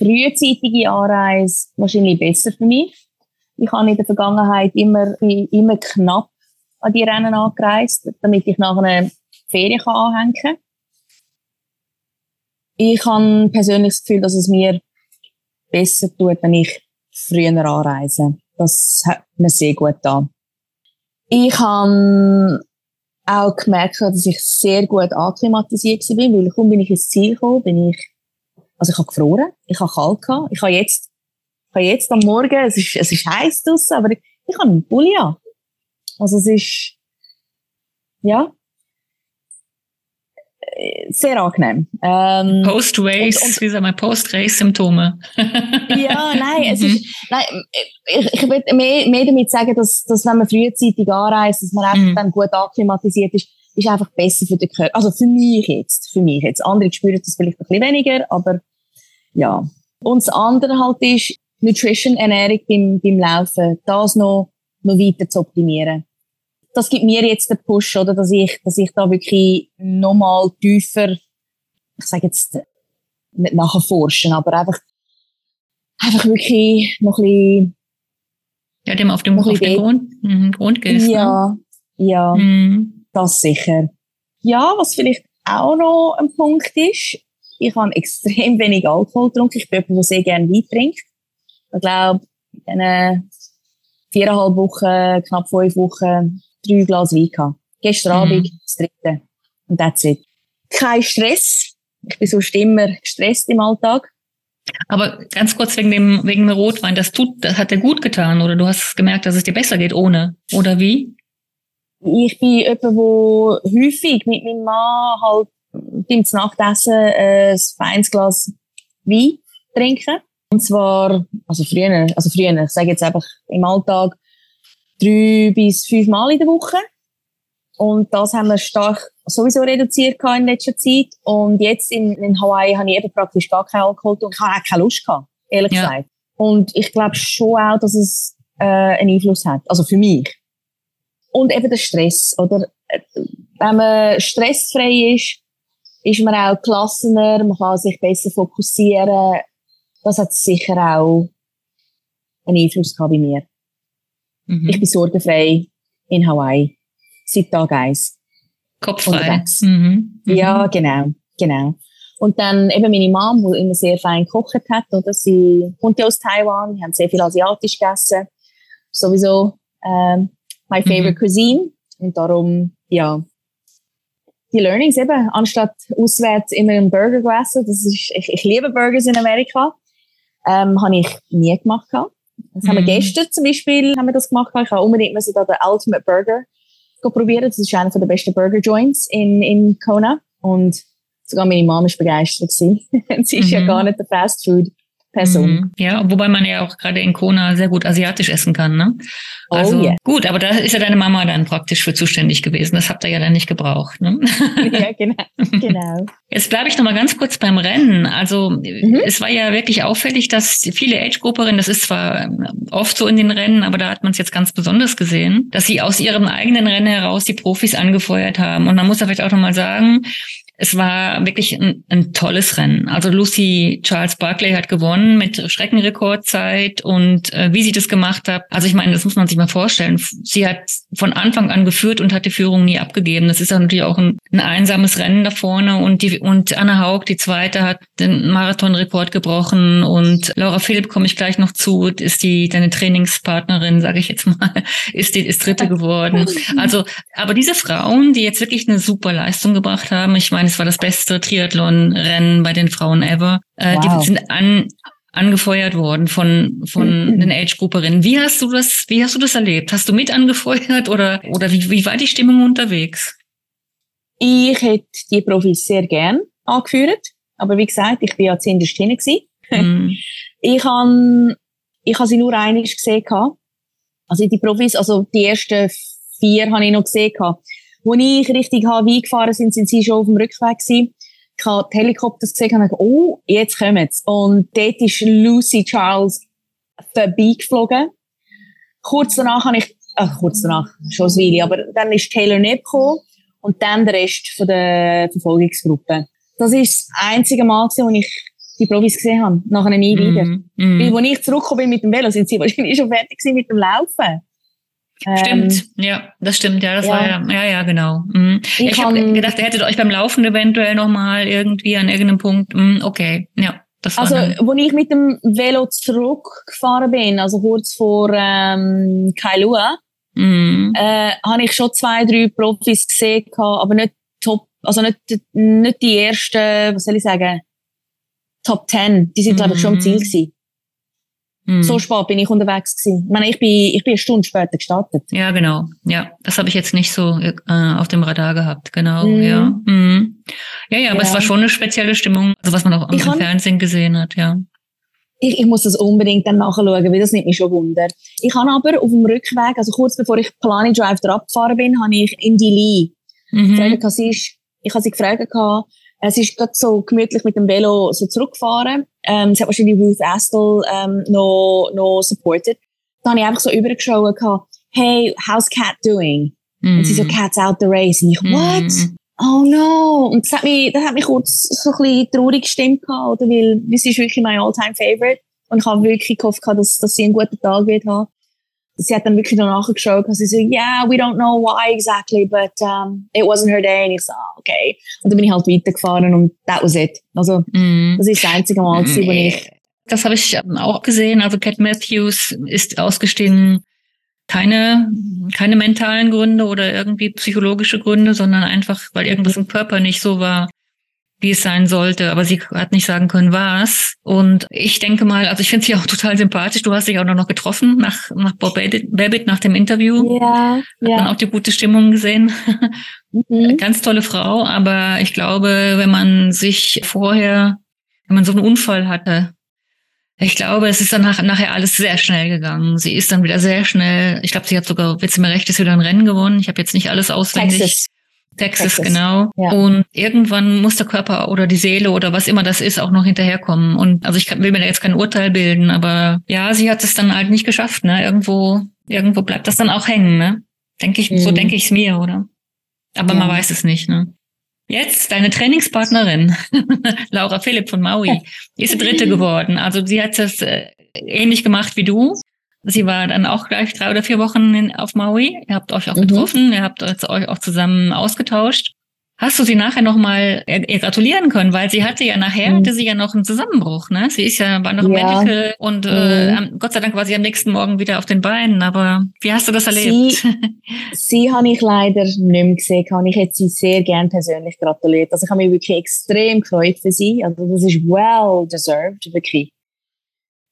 [SPEAKER 1] frühzeitige Anreise wahrscheinlich besser für mich. Ich habe in der Vergangenheit immer, immer knapp an die Rennen angereist, damit ich nach einer Ferien anhängen kann. Ich habe persönlich das Gefühl, dass es mir besser tut, wenn ich früher anreise. Das hat mir sehr gut getan. Ich habe auch gemerkt dass ich sehr gut akklimatisiert bin, weil kaum bin ich ins Ziel gekommen, bin ich, also ich habe gefroren, ich habe kalt gehabt, ich habe jetzt, ich habe jetzt am Morgen, es ist, es ist heiß draussen, aber ich, ich habe einen Pulli an. Also es ist, ja, sehr angenehm.
[SPEAKER 4] Ähm, Post-Race, wie sagen wir, Post-Race-Symptome.
[SPEAKER 1] ja, nein, es ist, mhm. nein, ich, ich würde mehr, mehr damit sagen, dass, dass wenn man frühzeitig anreist, dass man einfach mm. dann gut akklimatisiert ist, ist einfach besser für den Körper. Also für mich jetzt, für mich jetzt. Andere spüren das vielleicht ein bisschen weniger, aber ja. Und das andere halt ist, Nutrition, Ernährung beim, beim Laufen, das noch, noch weiter zu optimieren das gibt mir jetzt den Push, oder, dass ich, dass ich da wirklich nochmal tiefer, ich sage jetzt, nicht nachforschen, aber einfach, einfach wirklich noch ein bisschen,
[SPEAKER 4] ja, dem auf dem, auf den Grund, mhm, Grund gehst,
[SPEAKER 1] Ja, ne? ja, mhm. das sicher. Ja, was vielleicht auch noch ein Punkt ist, ich habe extrem wenig Alkohol getrunken. Ich bin jemand, der sehr gerne Wein trinkt. Ich glaube, in viereinhalb Wochen, knapp fünf Wochen drei Glas Wein gehabt. Gestern mhm. Abend das dritte. Und that's it. Kein Stress. Ich bin sonst immer gestresst im Alltag.
[SPEAKER 4] Aber ganz kurz wegen dem, wegen dem Rotwein, das tut, das hat dir gut getan, oder du hast gemerkt, dass es dir besser geht ohne, oder wie?
[SPEAKER 1] Ich bin jemand, wo häufig mit meinem Mann halt beim Nachtessen äh, ein feines Glas Wein trinken. Und zwar, also früher, also früher, ich sage jetzt einfach im Alltag drei bis fünf Mal in der Woche. Und das haben wir stark sowieso reduziert in letzter Zeit. Und jetzt in, in Hawaii habe ich eben praktisch gar keinen Alkohol und ich habe auch keine Lust gehabt, ehrlich ja. gesagt. Und ich glaube schon auch, dass es äh, einen Einfluss hat. Also für mich. Und eben der Stress, oder? Wenn man stressfrei ist, ist man auch gelassener, man kann sich besser fokussieren. Das hat sicher auch einen Einfluss gehabt bei mir. Mhm. Ich bin sorgenfrei in Hawaii. Seit Tag eins.
[SPEAKER 4] Kopffrei. Mhm.
[SPEAKER 1] Mhm. Ja, genau, genau. Und dann eben meine Mom, die immer sehr fein gekocht hat, oder? Sie kommt ja aus Taiwan, wir haben sehr viel asiatisch gegessen. Sowieso, ähm, my favorite mhm. cuisine. Und darum, ja, die Learnings eben, anstatt auswärts immer einen Burger gegessen, das ist, ich, ich liebe Burgers in Amerika, ähm, habe ich nie gemacht gehabt. Das mhm. haben wir mhm. gestern zum Beispiel haben wir das gemacht. Ich habe unbedingt müssen da den Ultimate Burger probieren. Das ist einer der besten Burger Joints in, in Kona. Und sogar meine Mama ist begeistert gewesen. Sie ist mhm. ja gar nicht der Fast Food Person. Mhm.
[SPEAKER 4] Ja, wobei man ja auch gerade in Kona sehr gut asiatisch essen kann, ne? Oh, also oh, yeah. gut, aber da ist ja deine Mama dann praktisch für zuständig gewesen. Das habt ihr ja dann nicht gebraucht, ne?
[SPEAKER 1] Ja, genau. genau.
[SPEAKER 4] Jetzt bleibe ich noch mal ganz kurz beim Rennen. Also mhm. es war ja wirklich auffällig, dass viele Age-Grupperinnen, das ist zwar oft so in den Rennen, aber da hat man es jetzt ganz besonders gesehen, dass sie aus ihrem eigenen Rennen heraus die Profis angefeuert haben. Und man muss ja vielleicht auch noch mal sagen, es war wirklich ein, ein, tolles Rennen. Also Lucy Charles Barclay hat gewonnen mit Streckenrekordzeit und äh, wie sie das gemacht hat. Also ich meine, das muss man sich mal vorstellen. Sie hat von Anfang an geführt und hat die Führung nie abgegeben. Das ist natürlich auch ein, ein einsames Rennen da vorne und die und Anna Haug, die zweite, hat den Marathonrekord gebrochen und Laura Philipp komme ich gleich noch zu, ist die deine Trainingspartnerin, sage ich jetzt mal, ist die ist dritte geworden. Also, aber diese Frauen, die jetzt wirklich eine super Leistung gebracht haben, ich meine es war das beste Triathlon-Rennen bei den Frauen ever. Äh, wow. Die sind an, angefeuert worden von, von mhm. den Age-Grupperinnen. Wie hast du das, wie hast du das erlebt? Hast du mit angefeuert oder, oder wie, wie war die Stimmung unterwegs?
[SPEAKER 1] Ich hätte die Profis sehr gern angeführt. Aber wie gesagt, ich bin ja zuerst hinten mm. Ich habe, ich habe sie nur einig gesehen Also die Profis, also die ersten vier habe ich noch gesehen als ich richtig Hawaii gefahren sind, sind sie schon auf dem Rückweg gewesen. Ich habe die Helikopter gesehen und gedacht, oh, jetzt kommen sie. Und dort ist Lucy Charles vorbeigeflogen. Kurz danach habe ich, ach, kurz danach, schon ein Weile, aber dann ist Taylor Knepp gekommen und dann der Rest von der Verfolgungsgruppe. Das ist das einzige Mal, wo ich die Profis gesehen habe. Nachher nie wieder. Mm, mm. Weil, als ich zurückgekommen bin mit dem Velo, sind sie wahrscheinlich schon fertig mit dem Laufen.
[SPEAKER 4] Stimmt, ähm, ja, das stimmt, ja, das ja. war ja, ja, ja, genau. Mhm. Ich, habe gedacht, ihr hättet euch beim Laufen eventuell nochmal irgendwie an irgendeinem Punkt, mhm, okay, ja.
[SPEAKER 1] Das also, wo ich mit dem Velo zurückgefahren bin, also kurz vor ähm, Kailua,
[SPEAKER 4] Mhm.
[SPEAKER 1] äh, habe ich schon zwei, drei Profis gesehen, gehabt, aber nicht top, also nicht, nicht die ersten, was soll ich sagen, Top Ten. Die sind, glaube ich, schon am Ziel gewesen.
[SPEAKER 4] Mhm.
[SPEAKER 1] So spät bin ich unterwegs gewesen. Ich meine, ich bin, ich bin eine Stunde später gestartet.
[SPEAKER 4] Ja, genau. Ja, das habe ich jetzt nicht so äh, auf dem Radar gehabt. Genau,
[SPEAKER 1] Mhm.
[SPEAKER 4] ja. Mhm. Ja, ja, aber
[SPEAKER 1] Ja.
[SPEAKER 4] es war schon eine spezielle Stimmung, also was man auch
[SPEAKER 1] Ich
[SPEAKER 4] im Fernsehen gesehen hat, ja.
[SPEAKER 1] Ich, ich muss das unbedingt dann nachschauen, weil das nimmt mich schon Wunder. Ich habe aber auf dem Rückweg, also kurz bevor ich Plani Drive abgefahren bin, habe ich Indy Lee
[SPEAKER 4] Mhm.
[SPEAKER 1] gefragt, sie ist, ich habe sie gefragt, sie ist gerade so gemütlich mit dem Velo so zurückgefahren. Ähm, sie hat wahrscheinlich Ruth Astle ähm, noch, noch supported. Dann habe ich einfach so übergeschaut, hey, how's Cat doing?
[SPEAKER 4] Mhm.
[SPEAKER 1] Und sie so, Cat's out the race. Und ich, what?
[SPEAKER 4] Mhm.
[SPEAKER 1] Oh no! Und das hat mich, das hat mich kurz so ein bisschen traurig gestimmt gehabt, oder? Weil, sie ist wirklich mein all-time favorite. Und ich habe wirklich gehofft, dass, dass sie einen guten Tag wird haben. Sie hat dann wirklich noch nachgeschaut, und sie so, yeah, we don't know why exactly, but, um, it wasn't her day. Und ich so, ah, okay. Und dann bin ich halt weitergefahren und that was it. Also,
[SPEAKER 4] Mhm.
[SPEAKER 1] das ist das einzige Mal, gewesen, wo ich,
[SPEAKER 4] Das habe ich auch gesehen. Also Cat Matthews ist ausgestiegen, keine, keine mentalen Gründe oder irgendwie psychologische Gründe, sondern einfach, weil irgendwas im Körper nicht so war, wie es sein sollte. Aber sie hat nicht sagen können, was. Und ich denke mal, also ich finde sie auch total sympathisch. Du hast dich auch noch getroffen nach, nach Bob Babbitt, nach dem Interview.
[SPEAKER 1] ja,
[SPEAKER 4] Hat
[SPEAKER 1] ja.
[SPEAKER 4] auch die gute Stimmung gesehen.
[SPEAKER 1] Mhm.
[SPEAKER 4] Ganz tolle Frau, aber ich glaube, wenn man sich vorher, wenn man so einen Unfall hatte, ich glaube, es ist dann nach, nachher alles sehr schnell gegangen. Sie ist dann wieder sehr schnell, ich glaube, sie hat sogar, jetzt mir recht, ist wieder ein Rennen gewonnen. Ich habe jetzt nicht alles auswendig.
[SPEAKER 1] Texas.
[SPEAKER 4] Texas,
[SPEAKER 1] Texas.
[SPEAKER 4] genau.
[SPEAKER 1] Ja.
[SPEAKER 4] Und irgendwann muss der Körper oder die Seele oder was immer das ist auch noch hinterherkommen. Und also ich kann, will mir da jetzt kein Urteil bilden, aber ja, sie hat es dann halt nicht geschafft. Ne? Irgendwo, irgendwo bleibt das dann auch hängen. Ne? Denke ich, so
[SPEAKER 1] Mhm.
[SPEAKER 4] denke ich es mir, oder? Aber
[SPEAKER 1] Ja.
[SPEAKER 4] man weiß es nicht. Ne? Jetzt deine Trainingspartnerin, Laura Philipp von Maui, ist die dritte geworden. Also sie hat es äh, ähnlich gemacht wie du. Sie war dann auch gleich drei oder vier Wochen in, auf Maui. Ihr habt euch auch
[SPEAKER 1] Mhm.
[SPEAKER 4] getroffen, ihr habt euch auch zusammen ausgetauscht. Hast du sie nachher nochmal ihr gratulieren können, weil sie hatte ja nachher
[SPEAKER 1] Mhm.
[SPEAKER 4] hatte sie ja noch einen Zusammenbruch, ne? Sie ist ja war noch im
[SPEAKER 1] Ja.
[SPEAKER 4] Medical und äh,
[SPEAKER 1] Mhm.
[SPEAKER 4] am- Gott sei Dank war sie am nächsten Morgen wieder auf den Beinen. Aber wie hast du das erlebt?
[SPEAKER 1] Sie habe ich leider nicht mehr gesehen. Ich hätte sie sehr gern persönlich gratuliert. Also ich habe mich wirklich extrem gefreut für sie. Also das ist well deserved, wirklich.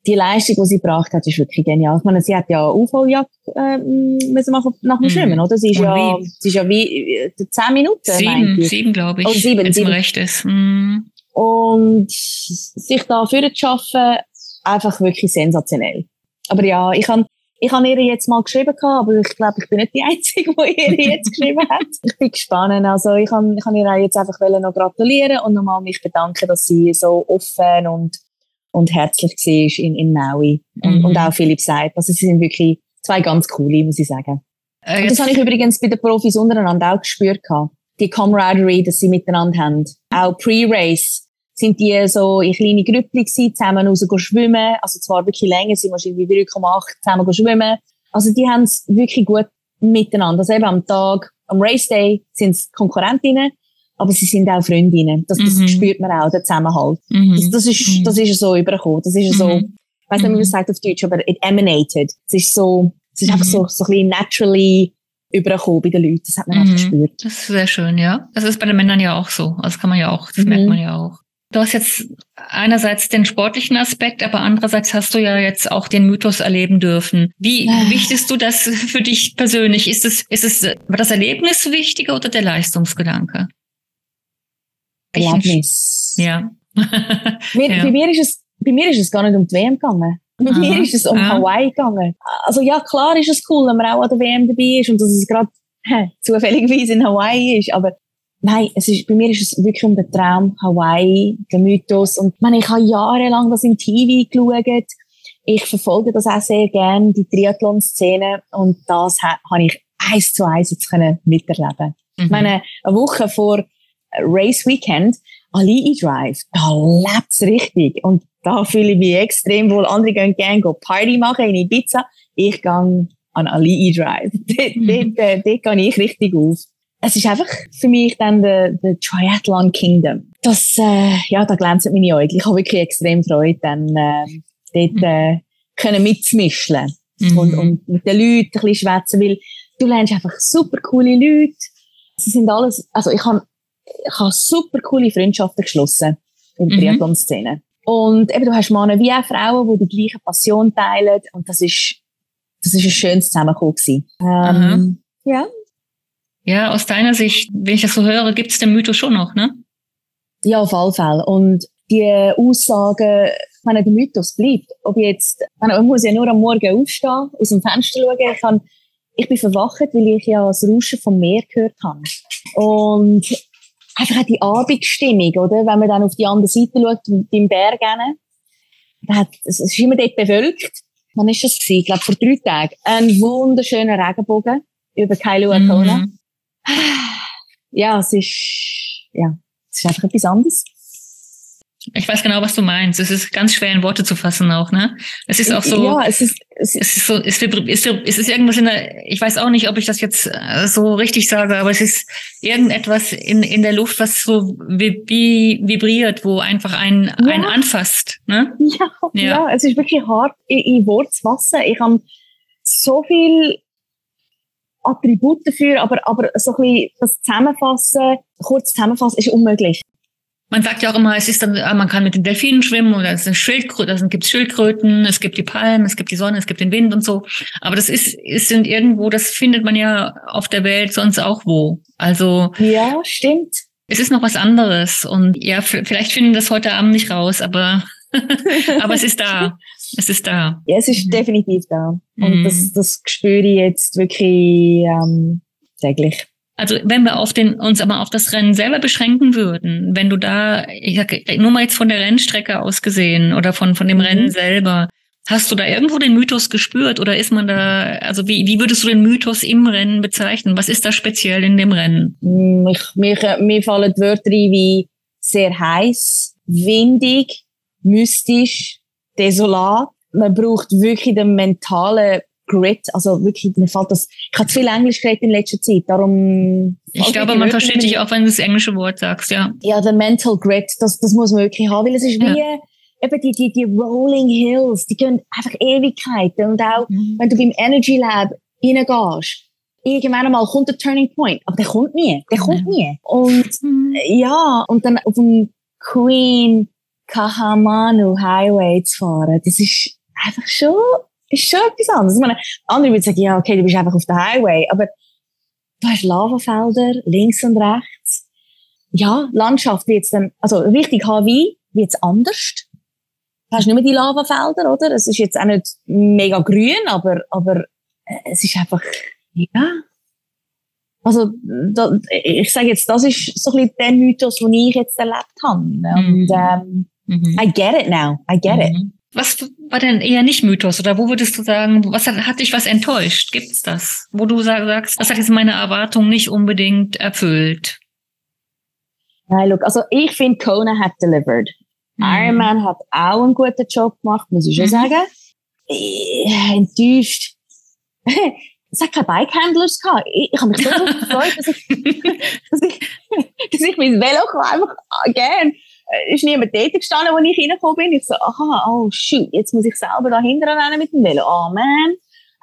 [SPEAKER 1] Die Leistung, die sie gebracht hat, ist wirklich genial. Ich meine, sie hat ja eine Aufholjagd ähm, müssen machen nach dem
[SPEAKER 4] Mhm.
[SPEAKER 1] Schwimmen, oder? Sie ist
[SPEAKER 4] Und
[SPEAKER 1] ja,
[SPEAKER 4] wie?
[SPEAKER 1] sie ist ja wie äh, zehn Minuten,
[SPEAKER 4] sieben, sieben glaube ich,
[SPEAKER 1] Oh, sieben,
[SPEAKER 4] mir
[SPEAKER 1] sieben.
[SPEAKER 4] recht ist. Mhm.
[SPEAKER 1] Und sich da für zu schaffen, einfach wirklich sensationell. Aber ja, ich habe ich habe ihr jetzt mal geschrieben, aber ich glaube, ich bin nicht die Einzige, die ihr jetzt geschrieben hat. Ich bin gespannt. Also ich kann, ich kann ihr auch jetzt einfach wollen noch gratulieren und nochmal mich bedanken, dass sie so offen und, und herzlich war in, in Maui. Und,
[SPEAKER 4] Mhm.
[SPEAKER 1] und auch Philipp sagt, also sie sind wirklich zwei ganz coole, muss ich sagen.
[SPEAKER 4] Äh,
[SPEAKER 1] Und das habe ich übrigens bei den Profis untereinander auch gespürt. gehabt. Die Camaraderie, dass sie miteinander haben. Auch pre-Race sind die so in kleine Grüppli gewesen, zusammen raus schwimmen. Also zwar wirklich länger, sie wahrscheinlich 3,8 zusammen schwimmen. Also die haben es wirklich gut miteinander. Also eben am Tag, am Race Day sind es Konkurrentinnen, aber sie sind auch Freundinnen. Das, das
[SPEAKER 4] Mhm.
[SPEAKER 1] spürt man auch, der Zusammenhalt.
[SPEAKER 4] Mhm.
[SPEAKER 1] Das, das ist,
[SPEAKER 4] Mhm.
[SPEAKER 1] das ist so übergekommen. Das ist so,
[SPEAKER 4] Mhm.
[SPEAKER 1] ich weiß nicht, wie man
[SPEAKER 4] Mhm.
[SPEAKER 1] sagt auf Deutsch, aber it emanated. Es ist so, es ist einfach so, so ein bisschen naturally übergekommen bei den Leuten. Das hat man einfach gespürt.
[SPEAKER 4] Das ist sehr schön, ja. Das ist bei den Männern ja auch so. Das kann man ja auch, das merkt man ja auch. Du hast jetzt einerseits den sportlichen Aspekt, aber andererseits hast du ja jetzt auch den Mythos erleben dürfen. Wie
[SPEAKER 1] Ah.
[SPEAKER 4] wichtest du das für dich persönlich? Ist es, ist es, war das Erlebnis wichtiger oder der Leistungsgedanke?
[SPEAKER 1] Erlebnis.
[SPEAKER 4] Ja.
[SPEAKER 1] Mir,
[SPEAKER 4] Ja.
[SPEAKER 1] Bei, mir ist es, bei mir ist es gar nicht um die WM gegangen. Bei
[SPEAKER 4] Aha.
[SPEAKER 1] mir ist es um
[SPEAKER 4] Ah.
[SPEAKER 1] Hawaii gegangen. Also ja, klar ist es cool, wenn man auch an der WM dabei ist und dass es gerade zufälligerweise in Hawaii ist, aber nein, es ist, bei mir ist es wirklich um den Traum Hawaii, den Mythos und ich, meine, ich habe jahrelang das im TV geschaut. Ich verfolge das auch sehr gern, die Triathlon-Szene und das ha- habe ich eins zu eins jetzt können miterleben.
[SPEAKER 4] Mhm.
[SPEAKER 1] Ich meine, eine Woche vor Race Weekend, Ali Drive, da lebt's richtig. Und da fühle ich mich extrem wohl. Andere gehen gerne go Party machen in Ibiza. Ich gehe an Ali Drive. dort,
[SPEAKER 4] Mhm.
[SPEAKER 1] dort, äh, dort gehe ich richtig auf. Es ist einfach für mich dann der, der Triathlon Kingdom. Das, äh, ja, da glänzen meine Augen. Ich habe wirklich extrem Freude, dann, äh, dort, äh, können mitzumischen. mhm. und, und mit den Leuten ein bisschen schwätzen, weil du lernst einfach super coole Leute. Sie sind alles, also ich habe ich habe super coole Freundschaften geschlossen in der mhm. Triathlon-Szene. Und eben, du hast Männer wie auch Frauen, die die gleiche Passion teilen. Und das ist, das ist ein schönes Zusammenkommen Ähm, ja.
[SPEAKER 4] Ja, aus deiner Sicht, wenn ich das so höre, gibt es den Mythos schon noch, ne?
[SPEAKER 1] Ja, auf alle Fälle. Und die Aussagen, ich meine, der Mythos bleibt. Ob jetzt, man muss ja nur am Morgen aufstehen, aus dem Fenster schauen. Ich, kann, ich bin verwacht, weil ich ja das Rauschen vom Meer gehört habe. Und einfach die Abendstimmung, oder? Wenn man dann auf die andere Seite schaut, beim Berg hat, es ist immer dort bewölkt. Wann ist das gewesen? Ich glaube, vor drei Tagen. Ein wunderschöner Regenbogen über Kailua Kona. Mhm. Ja, es ist, ja, es ist einfach etwas anderes.
[SPEAKER 4] Ich weiß genau, was du meinst. Es ist ganz schwer in Worte zu fassen auch, ne? Es ist auch so.
[SPEAKER 1] Ja, es ist,
[SPEAKER 4] es ist so, es ist, es ist irgendwas in der, ich weiß auch nicht, ob ich das jetzt äh, so richtig sage, aber es ist irgendetwas in, in der Luft, was so vibriert, wo einfach ein, ja. ein anfasst, ne?
[SPEAKER 1] Ja, ja, ja, es ist wirklich hart in, in Wort zu fassen. Ich habe so viel Attribute dafür, aber, aber so ein bisschen das Zusammenfassen, kurz zusammenfassen, ist unmöglich.
[SPEAKER 4] Man sagt ja auch immer, es ist dann, ah, man kann mit den Delfinen schwimmen oder es sind Schildkröten, da gibt es Schildkröten, es gibt die Palmen, es gibt die Sonne, es gibt den Wind und so. Aber das ist, ist sind irgendwo, das findet man ja auf der Welt sonst auch wo. Also.
[SPEAKER 1] Ja, stimmt.
[SPEAKER 4] Es ist noch was anderes und ja, vielleicht finden wir das heute Abend nicht raus, aber, aber es ist da. Es ist da.
[SPEAKER 1] Ja, es ist mhm. definitiv da. Und mhm. das, das spüre ich jetzt wirklich ähm, täglich.
[SPEAKER 4] Also wenn wir auf den, uns aber auf das Rennen selber beschränken würden, wenn du da, ich sag, nur mal jetzt von der Rennstrecke aus gesehen oder von, von dem mhm. Rennen selber, hast du da irgendwo den Mythos gespürt oder ist man da, also wie, wie würdest du den Mythos im Rennen bezeichnen? Was ist da speziell in dem Rennen?
[SPEAKER 1] Mich, mich, mir fallen Wörter ein wie sehr heiß, windig, mystisch, desolat. Man braucht wirklich den mentalen Grit, also wirklich, mir fällt das, ich habe zu viel Englisch geredet in letzter Zeit, darum...
[SPEAKER 4] Ich glaube, man versteht dich auch, wenn du das englische Wort sagst, ja.
[SPEAKER 1] Ja, der Mental Grit, das, das muss man wirklich haben, weil es ist wie, ja. eben die, die, die Rolling Hills, die gehen einfach Ewigkeiten und auch, mhm. wenn du beim Energy Lab reingehst, irgendwann einmal kommt der Turning Point, aber der kommt nie, der kommt mhm. nie. Und, mhm. ja, und dann auf dem Queen Kahamanu Highway zu fahren, das ist einfach schon ist schon etwas anderes. Ich meine, andere würden sagen, ja, okay, du bist einfach auf der Highway, aber du hast Lavafelder links und rechts. Ja, Landschaft wird dann, also richtig HW wird es anders. Du hast nicht mehr die Lavafelder, oder? Es ist jetzt auch nicht mega grün, aber, aber äh, es ist einfach, ja. Also, da, ich sage jetzt, das ist so ein bisschen der Mythos, den ich jetzt erlebt habe. Und, mhm. ähm, mhm. I get it now. I get mhm. it.
[SPEAKER 4] Was war denn eher nicht Mythos? Oder wo würdest du sagen, was hat, hat dich was enttäuscht? Gibt's das? Wo du sagst, das hat jetzt meine Erwartung nicht unbedingt erfüllt?
[SPEAKER 1] Nein, look, also ich finde, Kona hat delivered. Mhm. Ironman hat auch einen guten Job gemacht, muss ich schon mhm. sagen. Ich, enttäuscht. es hat keine Bikehandlers gehabt. Ich, ich habe mich so gefreut, dass ich, dass ich, dass ich mein Velo einfach gern äh, ist niemand dort gestanden, als ich reingekommen bin. Ich so, aha, oh shoot, jetzt muss ich selber da hinten rennen mit dem Velo. Oh man.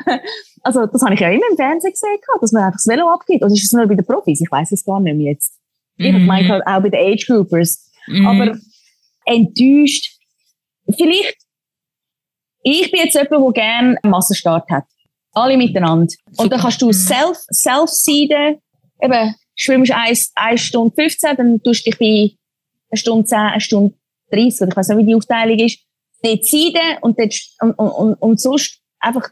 [SPEAKER 1] Also, das habe ich ja immer im Fernsehen gesehen, dass man einfach das Velo abgibt. Oder ist es nur bei den Profis? Ich weiß es gar nicht mehr jetzt. Ich mm. meine halt auch bei den Age Groupers. Mm. Aber enttäuscht. Vielleicht, ich bin jetzt jemand, der gerne einen Massenstart hat. Alle miteinander. Und dann kannst du mhm. self, self-seeden, eben, schwimmst 1, 1 Stunde 15, dann tust du dich bei eine Stunde 10, eine Stunde 30, oder ich weiß nicht, wie die Aufteilung ist, dort Seiden und, dort, und, und, und sonst einfach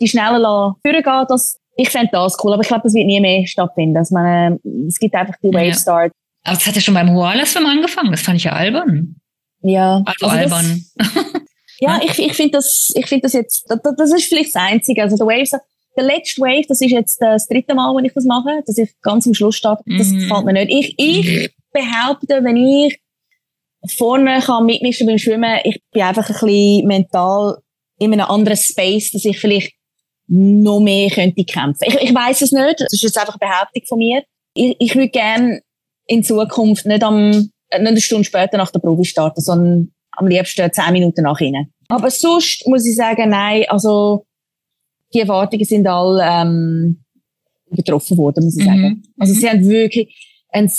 [SPEAKER 1] die schneller führen gehen, das, ich fände das cool, aber ich glaube, das wird nie mehr stattfinden. Dass man, es gibt einfach die Wave Start.
[SPEAKER 4] Aber das hat ja schon beim Huala-Swim angefangen, das fand ich ja albern.
[SPEAKER 1] Ja.
[SPEAKER 4] Also, also albern.
[SPEAKER 1] Das, ja, ich, ich finde das, ich finde das jetzt, das, das ist vielleicht das Einzige. Also der Wave, der letzte Wave, das ist jetzt das dritte Mal, wenn ich das mache, dass ich ganz am Schluss stehe, das mm. gefällt mir nicht. Ich, ich behaupte, wenn ich vorne kann mitmischen beim Schwimmen, ich bin einfach ein bisschen mental in einem anderen Space, dass ich vielleicht noch mehr könnte kämpfen. Ich, ich weiß es nicht. Das ist jetzt einfach eine Behauptung von mir. Ich, ich würde gerne in Zukunft nicht am, nicht eine Stunde später nach der Probe starten, sondern am liebsten zehn Minuten nach innen. Aber sonst muss ich sagen, nein, also, die Erwartungen sind alle ähm, übertroffen worden, muss ich
[SPEAKER 4] Mhm.
[SPEAKER 1] sagen. Also
[SPEAKER 4] Mhm.
[SPEAKER 1] sie haben wirklich einen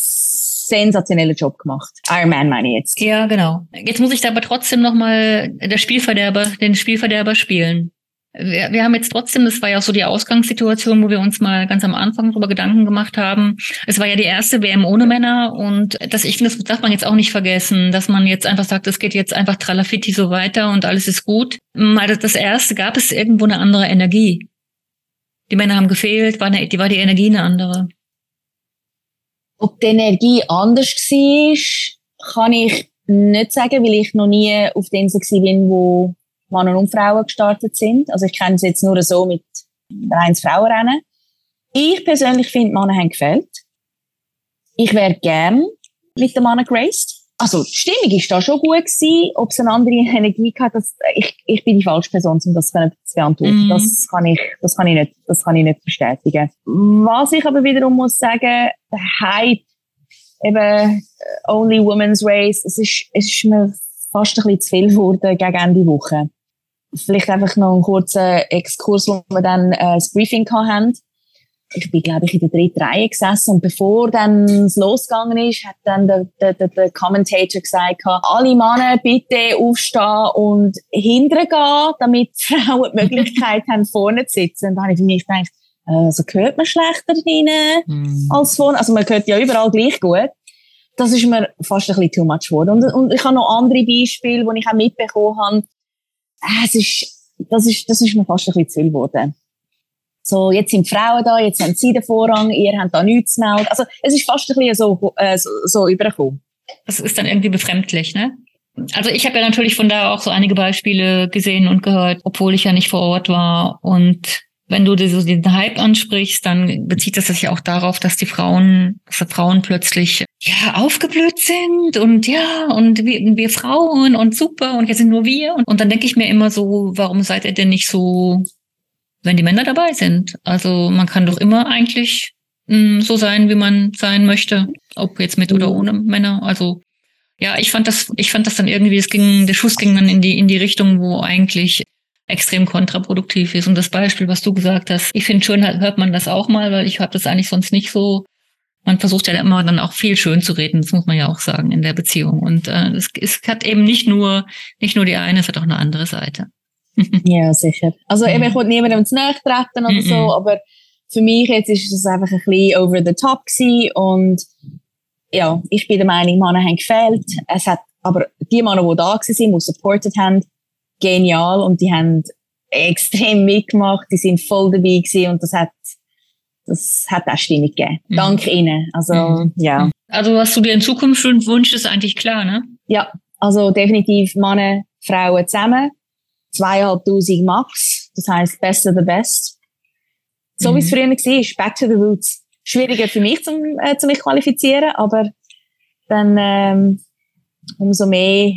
[SPEAKER 1] sensationellen Job gemacht. Iron Man meine ich jetzt.
[SPEAKER 4] Ja, genau. Jetzt muss ich da aber trotzdem nochmal der Spielverderber, den Spielverderber spielen. Wir, wir haben jetzt trotzdem, das war ja auch so die Ausgangssituation, wo wir uns mal ganz am Anfang darüber Gedanken gemacht haben. Es war ja die erste WM ohne Männer und das, ich finde, das darf man jetzt auch nicht vergessen, dass man jetzt einfach sagt, es geht jetzt einfach tralafitti so weiter und alles ist gut. Mal das, das erste gab es irgendwo eine andere Energie. Die Männer haben gefehlt, war, eine, die war die Energie eine andere.
[SPEAKER 1] Ob die Energie anders war, kann ich nicht sagen, weil ich noch nie auf der Insel war, wo Männer und Frauen gestartet sind. Also ich kenne es jetzt nur so mit reins Frauenrennen. Ich persönlich finde, Männer haben gefällt. Ich wäre gern mit den Männern geraced. Also die Stimmung ist da schon gut gewesen. Ob es eine andere Energie hat, das, ich, ich bin die falsche Person, um das zu beantworten.
[SPEAKER 4] Mhm.
[SPEAKER 1] Das kann ich, das kann ich nicht, das kann ich nicht bestätigen. Was ich aber wiederum muss sagen, der Hype, eben äh, Only Women's Race, es ist, es ist mir fast ein bisschen zu viel geworden gegen Ende Woche. Vielleicht einfach noch einen kurzen Exkurs, wo wir dann äh, das Briefing hatten. Ich bin, glaube ich, in der dritten Reihe gesessen und bevor dann es losgegangen ist, hat dann der, der, der, der Commentator gesagt, alle Männer bitte aufstehen und hinten gehen, damit die Frauen die Möglichkeit haben, vorne zu sitzen. Und da habe ich für mich gedacht, äh, also hört man schlechter drinnen als vorne. Also man hört ja überall gleich gut. Das ist mir fast ein bisschen too much geworden. Und, und ich habe noch andere Beispiele, die ich auch mitbekommen habe. Äh, Es ist, das ist, das ist mir fast ein bisschen zu viel geworden. So, jetzt sind die Frauen da, jetzt haben sie den Vorrang, ihr habt da nichts zu melden. Also, es ist fast ein bisschen so, äh, so, so übergekommen.
[SPEAKER 4] Das ist dann irgendwie befremdlich, ne? Also ich habe ja natürlich von da auch so einige Beispiele gesehen und gehört, obwohl ich ja nicht vor Ort war. Und wenn du so den Hype ansprichst, dann bezieht das sich ja auch darauf, dass die Frauen, dass die Frauen plötzlich ja aufgeblüht sind und ja und wir, wir Frauen und super und jetzt sind nur wir und, und dann denke ich mir immer so, warum seid ihr denn nicht so, wenn die Männer dabei sind? Also man kann doch immer eigentlich mh, so sein, wie man sein möchte, ob jetzt mit oder ohne Männer. Also ja, ich fand das, ich fand das dann irgendwie, es ging, der Schuss ging dann in die in die Richtung, wo eigentlich extrem kontraproduktiv ist. Und das Beispiel, was du gesagt hast, ich finde schön, hört man das auch mal, weil ich habe das eigentlich sonst nicht so. Man versucht ja immer dann auch viel schön zu reden, das muss man ja auch sagen in der Beziehung. Und äh, es, es hat eben nicht nur nicht nur die eine, es hat auch eine andere Seite.
[SPEAKER 1] Ja, sicher. Also eben, ich wollte niemandem zu nahe treten oder
[SPEAKER 4] Mhm.
[SPEAKER 1] so, aber für mich jetzt ist es einfach ein bisschen over the top gewesen und ja, ich bin der Meinung, Männer haben gefehlt. Es hat, aber die Männer, die da waren, die supported haben, genial und die haben extrem mitgemacht, die sind voll dabei gewesen und das hat, das hat auch Stimmung gegeben.
[SPEAKER 4] Mhm.
[SPEAKER 1] Dank ihnen. Also,
[SPEAKER 4] Mhm.
[SPEAKER 1] ja.
[SPEAKER 4] Also was du dir in Zukunft wünschst, ist eigentlich klar, ne?
[SPEAKER 1] Ja, also definitiv Männer, Frauen zusammen. Zweieinhalbtausend max. Das heisst, best of the best. So wie es
[SPEAKER 4] Mhm.
[SPEAKER 1] früher war, back to the roots. Schwieriger für mich, zum, äh, zu mich qualifizieren, aber dann, ähm, umso mehr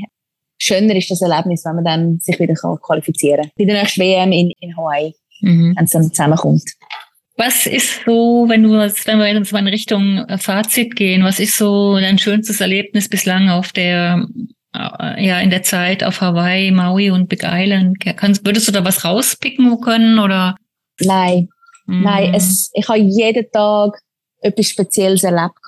[SPEAKER 1] schöner ist das Erlebnis, wenn man dann sich wieder kann qualifizieren kann. Bei der nächsten WM in, in Hawaii,
[SPEAKER 4] Mhm.
[SPEAKER 1] wenn es dann zusammenkommt.
[SPEAKER 4] Was ist so, wenn du, wenn wir jetzt mal in Richtung äh, Fazit gehen, was ist so dein schönstes Erlebnis bislang auf der, ja, in der Zeit auf Hawaii, Maui und Big Island? Kannst, würdest du da was rauspicken können oder?
[SPEAKER 1] Nein,
[SPEAKER 4] Mhm.
[SPEAKER 1] nein, es, ich habe jeden Tag etwas Spezielles erlebt.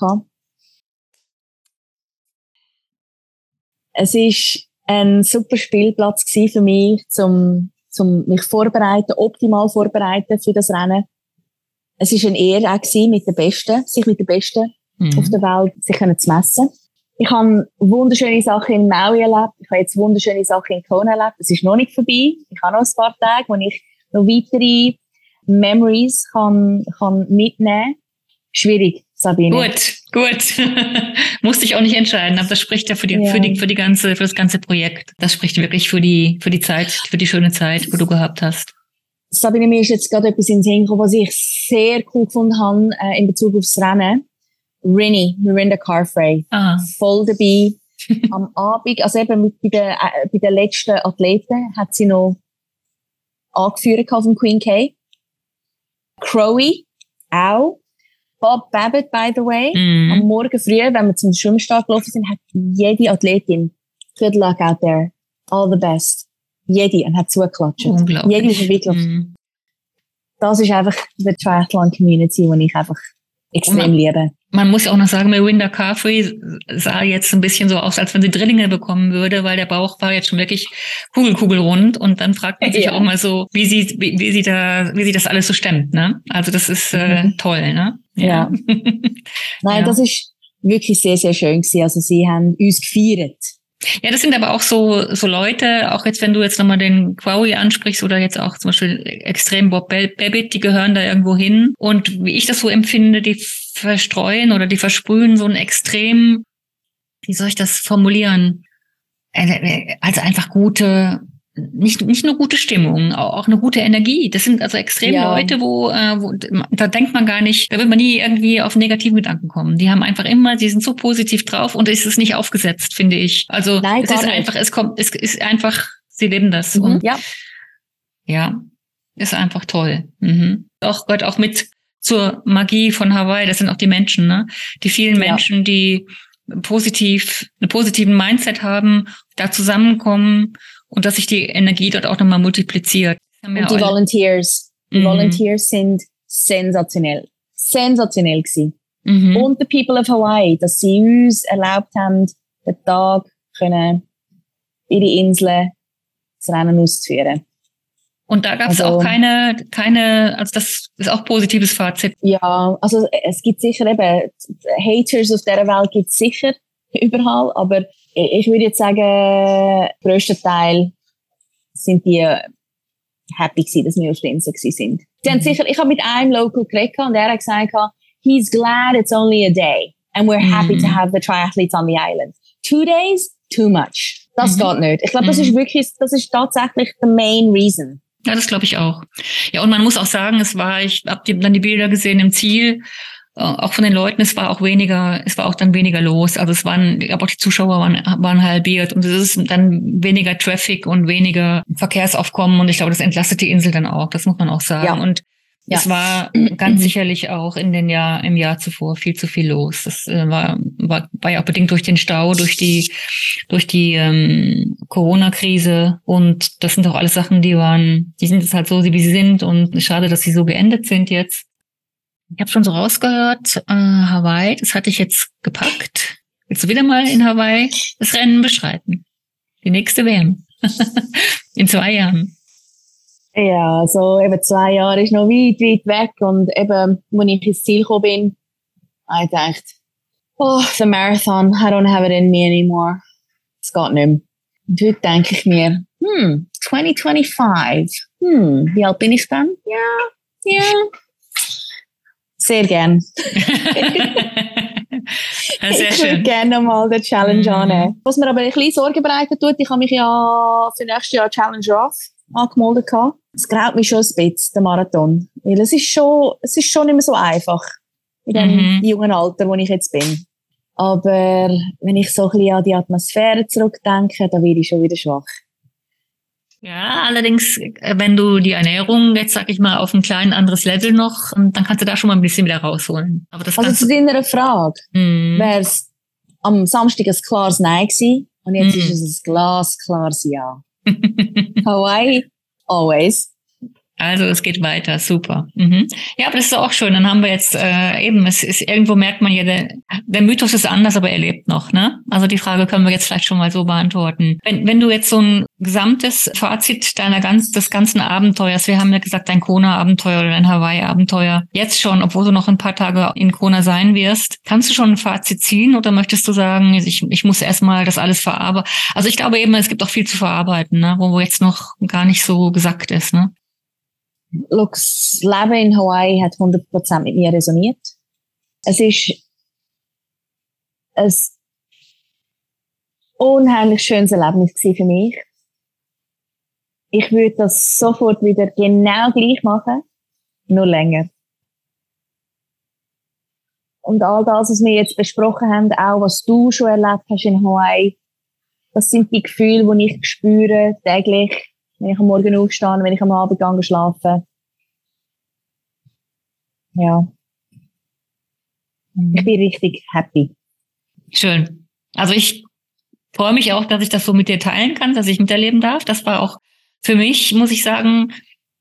[SPEAKER 1] Es ist ein super Spielplatz für mich, zum, zum mich vorbereiten, optimal vorbereiten für das Rennen. Es ist eine Ehre auch gewesen, mit den Besten, sich mit den Besten
[SPEAKER 4] Mhm.
[SPEAKER 1] auf der Welt sich zu messen. Ich habe wunderschöne Sachen in Maui erlebt. Ich habe jetzt wunderschöne Sachen in Kona erlebt. Es ist noch nicht vorbei. Ich habe noch ein paar Tage, wo ich noch weitere Memories kann, kann mitnehmen. Schwierig, Sabine.
[SPEAKER 4] Gut, gut. Musste ich auch nicht entscheiden, aber das spricht ja für die,
[SPEAKER 1] Ja.
[SPEAKER 4] für die, für die ganze, für das ganze Projekt. Das spricht wirklich für die, für die Zeit, für die schöne Zeit, wo du gehabt hast.
[SPEAKER 1] Sabine, mir ist jetzt gerade etwas in den Sinn gekommen, was ich sehr cool gefunden habe äh, in Bezug aufs Rennen. Rinny, Mirinda Carfrey,
[SPEAKER 4] Ah,
[SPEAKER 1] voll dabei. Am Abend, also eben mit, bei, den, äh, bei den letzten Athleten, hat sie noch angeführt vom Queen K. Crowy, auch. Bob Babbitt, by the way. Am
[SPEAKER 4] mhm.
[SPEAKER 1] Morgen früh, wenn wir zum Schwimmstart gelaufen sind, hat jede Athletin Good luck out there. All the best. Jede. Und hat zugeklatscht.
[SPEAKER 4] unglaublich.
[SPEAKER 1] Jede ist wirklich
[SPEAKER 4] Mhm.
[SPEAKER 1] das ist einfach die Triathlon-Community, die ich einfach extrem liebe.
[SPEAKER 4] Man muss auch noch sagen, Mirinda Carfrey sah jetzt ein bisschen so aus, als wenn sie Drillinge bekommen würde, weil der Bauch war jetzt schon wirklich kugelkugelrund und dann fragt man sich ja. auch mal so, wie sie, wie, wie, sie da, wie sie das alles so stemmt, ne? Also das ist äh, mhm. toll, ne?
[SPEAKER 1] Ja. ja. Nein, ja. das ist wirklich sehr, sehr schön gewesen. Also sie haben uns gefeiert.
[SPEAKER 4] Ja, das sind aber auch so, so Leute, auch jetzt, wenn du jetzt nochmal den Quarry ansprichst oder jetzt auch zum Beispiel extrem Bob Babbitt, die gehören da irgendwo hin. Und wie ich das so empfinde, die verstreuen oder die versprühen so ein extrem, wie soll ich das formulieren? Also einfach gute, nicht, nicht nur gute Stimmung, auch eine gute Energie. Das sind also extrem ja. Leute, wo, äh, wo da denkt man gar nicht, da wird man nie irgendwie auf negativen Gedanken kommen. Die haben einfach immer, die sind so positiv drauf und es ist nicht aufgesetzt, finde ich. Also Nein, es ist nicht. einfach, es kommt, es ist einfach, sie leben das. Mhm, und, ja. Ja, ist einfach toll. Mhm. Auch gehört auch mit zur Magie von Hawaii. Das sind auch die Menschen, ne? Die vielen ja. Menschen, die positiv, einen positiven Mindset haben, da zusammenkommen und dass sich die Energie dort auch nochmal multipliziert.
[SPEAKER 1] Und die Volunteers, die mhm. Volunteers sind sensationell, sensationell gewesen. Mhm. Und the people of Hawaii, dass sie uns erlaubt haben, den Tag können ihre Inseln das Rennen auszuführen.
[SPEAKER 4] Und da gab es also, auch keine, keine, also das ist auch positives Fazit.
[SPEAKER 1] Ja, also es gibt sicher eben, Haters auf dieser Welt gibt es sicher überall, aber ich würde jetzt sagen, größter Teil sind die happy gewesen, dass wir auf der Insel sind. Haben mhm. sicher, ich habe mit einem Local geredet und er hat gesagt, he's glad it's only a day and we're happy to mhm. have the triathletes on the island. Two days, too much. Das mhm. geht nicht. Ich glaube, das ist wirklich, das ist tatsächlich the main reason.
[SPEAKER 4] Ja, das glaube ich auch. Ja, und man muss auch sagen, es war, ich habe dann die Bilder gesehen im Ziel auch von den Leuten, es war auch weniger, es war auch dann weniger los. Also es waren, aber auch die Zuschauer waren, waren halbiert und es ist dann weniger Traffic und weniger Verkehrsaufkommen und ich glaube, das entlastet die Insel dann auch, das muss man auch sagen. Ja. Und ja. es war ganz sicherlich auch in den Jahr, im Jahr zuvor viel zu viel los. Das äh, war, war, war ja auch bedingt durch den Stau, durch die, durch die ähm, Corona-Krise und das sind auch alles Sachen, die waren, die sind jetzt halt so, wie sie sind und schade, dass sie so geendet sind jetzt. Ich habe schon so rausgehört, äh, Hawaii, das hatte ich jetzt gepackt. Willst du wieder mal in Hawaii das Rennen beschreiten? Die nächste WM. in zwei Jahren.
[SPEAKER 1] Ja, so eben zwei Jahre ist noch weit, weit weg. Und eben, als ich ins Ziel gekommen bin, habe ich gedacht, oh, the marathon, I don't have it in me anymore. Es geht nicht mehr. Und heute denke ich mir, hm, 2025, hm, wie alt bin ich dann? Ja, ja, sehr gern.
[SPEAKER 4] Sehr ich würde
[SPEAKER 1] gerne mal den Challenge mm. annehmen. Was mir aber ein bisschen Sorgen bereitet tut, ich habe mich ja für nächstes Jahr Challenge Rough angemeldet. Es graut mich schon ein bisschen, der Marathon. Weil es ist schon, es ist schon nicht mehr so einfach. In dem mhm. jungen Alter, wo ich jetzt bin. Aber wenn ich so ein bisschen an die Atmosphäre zurückdenke, dann werde ich schon wieder schwach.
[SPEAKER 4] Ja, allerdings, äh, wenn du die Ernährung jetzt, sag ich mal, auf ein klein anderes Level noch, ähm, dann kannst du da schon mal ein bisschen wieder rausholen.
[SPEAKER 1] Aber das also zu deiner Frage, mm. wäre es am Samstag ein klares Nein gewesen und jetzt mm. ist es ein glasklares Ja. Hawaii, always.
[SPEAKER 4] Also es geht weiter, super. Mhm. Ja, aber das ist auch schön. Dann haben wir jetzt äh, eben, es ist irgendwo merkt man ja, der, der Mythos ist anders, aber er lebt noch. Ne? Also die Frage können wir jetzt vielleicht schon mal so beantworten. Wenn, wenn du jetzt so ein gesamtes Fazit deiner ganz, des ganzen Abenteuers, wir haben ja gesagt, dein Kona-Abenteuer oder dein Hawaii-Abenteuer, jetzt schon, obwohl du noch ein paar Tage in Kona sein wirst, kannst du schon ein Fazit ziehen oder möchtest du sagen, ich, ich muss erstmal das alles verarbeiten? Also ich glaube eben, es gibt auch viel zu verarbeiten, ne? wo, wo jetzt noch gar nicht so gesagt ist. Ne?
[SPEAKER 1] Look, das Leben in Hawaii hat 100% mit mir resoniert. Es ist ein unheimlich schönes Erlebnis für mich. Ich würde das sofort wieder genau gleich machen, nur länger. Und all das, was wir jetzt besprochen haben, auch was du schon erlebt hast in Hawaii, das sind die Gefühle, die ich spüre täglich wenn ich am Morgen aufstehe, wenn ich am Abend gehe schlafen. Ja. Ich bin richtig happy.
[SPEAKER 4] Schön. Also ich freue mich auch, dass ich das so mit dir teilen kann, dass ich miterleben darf. Das war auch für mich, muss ich sagen,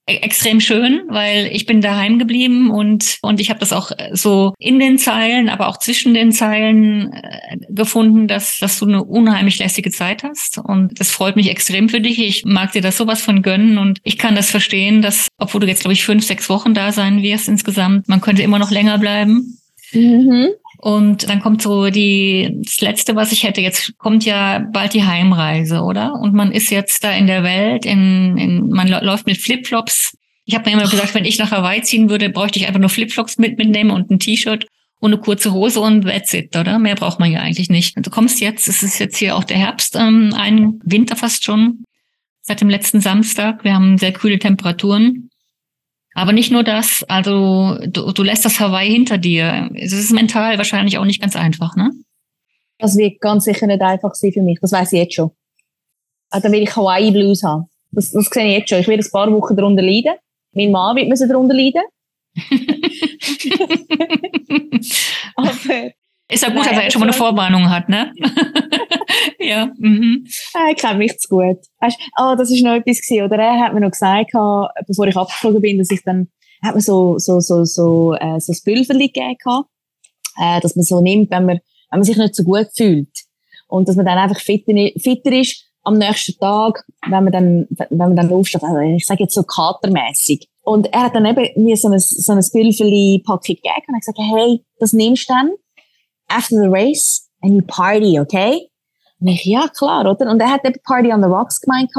[SPEAKER 4] extrem schön, weil ich bin daheim geblieben und und ich habe das auch äh, so in den Zeilen, aber auch zwischen den Zeilen äh, gefunden, dass dass du eine unheimlich lästige Zeit hast und das freut mich extrem für dich. Ich mag dir das sowas von gönnen und ich kann das verstehen, dass obwohl du jetzt glaube ich fünf sechs Wochen da sein wirst insgesamt, man könnte immer noch länger bleiben. Mhm. Und dann kommt so die, das Letzte, was ich hätte. Jetzt kommt ja bald die Heimreise, oder? Und man ist jetzt da in der Welt, in, in man läuft mit Flipflops. Ich habe mir immer gesagt, wenn ich nach Hawaii ziehen würde, bräuchte ich einfach nur Flipflops mit, mitnehmen und ein T-Shirt und eine kurze Hose und that's it, oder? Mehr braucht man ja eigentlich nicht. Du kommst jetzt, es ist jetzt hier auch der Herbst, ähm, ein Winter fast schon, seit dem letzten Samstag. Wir haben sehr kühle Temperaturen. Aber nicht nur das, also du, du lässt das Hawaii hinter dir. Es ist mental wahrscheinlich auch nicht ganz einfach, ne?
[SPEAKER 1] Das wird ganz sicher nicht einfach sein für mich, das weiß ich jetzt schon. Also, dann will ich Hawaii Blues haben. Das, das sehe ich jetzt schon. Ich werde ein paar Wochen darunter leiden. Mein Mann wird müssen darunter leiden.
[SPEAKER 4] Aber ist ja gut, Nein, dass er schon mal eine Vorwarnung hat, ne? ja. Mhm.
[SPEAKER 1] Ah, ich kenne mich zu gut. Weißt, oh, das ist noch etwas gewesen, oder? Er hat mir noch gesagt, bevor ich abgeflogen bin, dass ich dann, hat mir so, so, so, so, äh, so ein Pülverli gegeben, äh, dass man so nimmt, wenn man, wenn man sich nicht so gut fühlt. Und dass man dann einfach fitter, fitter ist am nächsten Tag, wenn man dann, wenn man dann aufsteht. Also ich sage jetzt so katermäßig. Und er hat dann eben mir so ein, so ein Pülverli-Packung gegeben und hat gesagt, hey, das nimmst du dann after the race and you party, okay? Und ich, ja, klar, oder? Und er hat eben Party on the Rocks gemeint.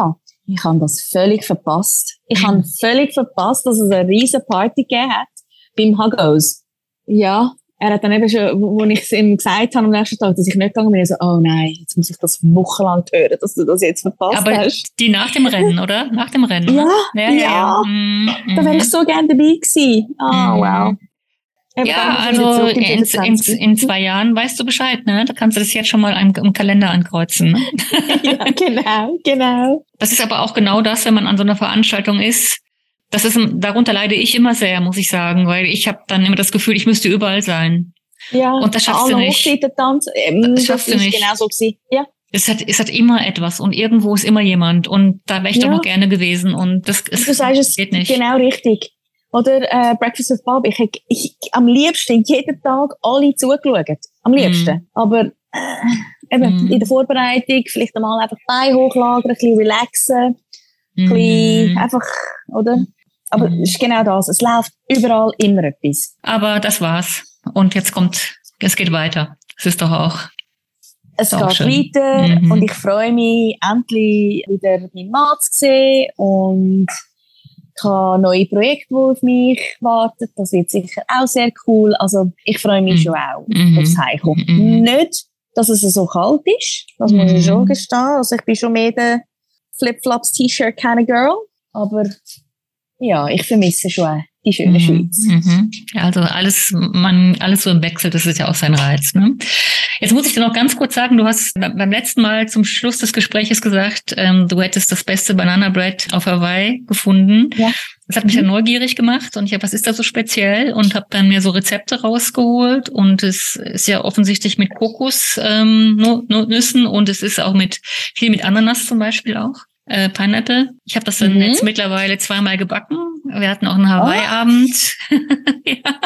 [SPEAKER 1] Ich habe das völlig verpasst. Ich habe völlig verpasst, dass es eine riesen Party gegeben hat beim Huggos. Ja, er hat dann eben schon, wo ich es ihm gesagt habe am nächsten Tag, dass ich nicht gegangen bin, so, oh nein, jetzt muss ich das wochenlang hören, dass du das jetzt verpasst
[SPEAKER 4] Aber
[SPEAKER 1] hast.
[SPEAKER 4] die nach dem Rennen, oder? Nach dem Rennen.
[SPEAKER 1] Ja, ja, ja. ja. Mm, da wäre ich so gerne dabei gewesen. Oh, mm. wow.
[SPEAKER 4] Ja, also in, in, in, zwei Jahren weißt du Bescheid, ne? Da kannst du das jetzt schon mal im, im Kalender ankreuzen. Ne?
[SPEAKER 1] ja, genau, genau.
[SPEAKER 4] Das ist aber auch genau das, wenn man an so einer Veranstaltung ist. Das ist, darunter leide ich immer sehr, muss ich sagen, weil ich habe dann immer das Gefühl, ich müsste überall sein.
[SPEAKER 1] Ja,
[SPEAKER 4] und das schaffst du nicht.
[SPEAKER 1] Tanz, ähm, das schaffst du nicht. Genau so gewesen. Ja.
[SPEAKER 4] Es hat, es hat immer etwas und irgendwo ist immer jemand und da wäre ich ja. doch noch gerne gewesen und das, es,
[SPEAKER 1] du sagst es geht nicht. Genau richtig. Oder äh, Breakfast with Bob. Ich, ich am liebsten jeden Tag alle zugeschaut. Am liebsten. Mm. Aber äh, eben mm. in der Vorbereitung vielleicht einmal einfach Bein hochlagern, ein bisschen relaxen, ein bisschen einfach, oder? Aber mm. es ist genau das. Es läuft überall immer etwas.
[SPEAKER 4] Aber das war's. Und jetzt kommt, es geht weiter. Es ist doch auch
[SPEAKER 1] es geht weiter mhm. und ich freue mich, endlich wieder meinen Mann zu sehen und ich habe neue Projekte, die auf mich warten. Das wird sicher auch sehr cool. Also ich freue mich mhm. schon auch mhm. aufs Heimkommen. Mhm. Nicht, dass es so kalt ist. Das muss ich schon mhm. gestehen. Also ich bin schon mehr der Flipflops T-Shirt kind of Girl. Aber ja, ich vermisse schon die schöne mhm. Schweiz.
[SPEAKER 4] Mhm. Also alles, man, alles so im Wechsel, das ist ja auch sein Reiz. Ne? Jetzt muss ich dir noch ganz kurz sagen, du hast beim letzten Mal zum Schluss des Gespräches gesagt, ähm, du hättest das beste Banana Bread auf Hawaii gefunden. Ja. Das hat mich dann mhm. neugierig gemacht und ich habe, was ist da so speziell? Und habe dann mir so Rezepte rausgeholt und es ist ja offensichtlich mit Kokosnüssen ähm, und es ist auch mit viel mit Ananas zum Beispiel auch äh, Pineapple. Ich habe das dann mhm. jetzt mittlerweile zweimal gebacken. Wir hatten auch einen Hawaii-Abend. ja.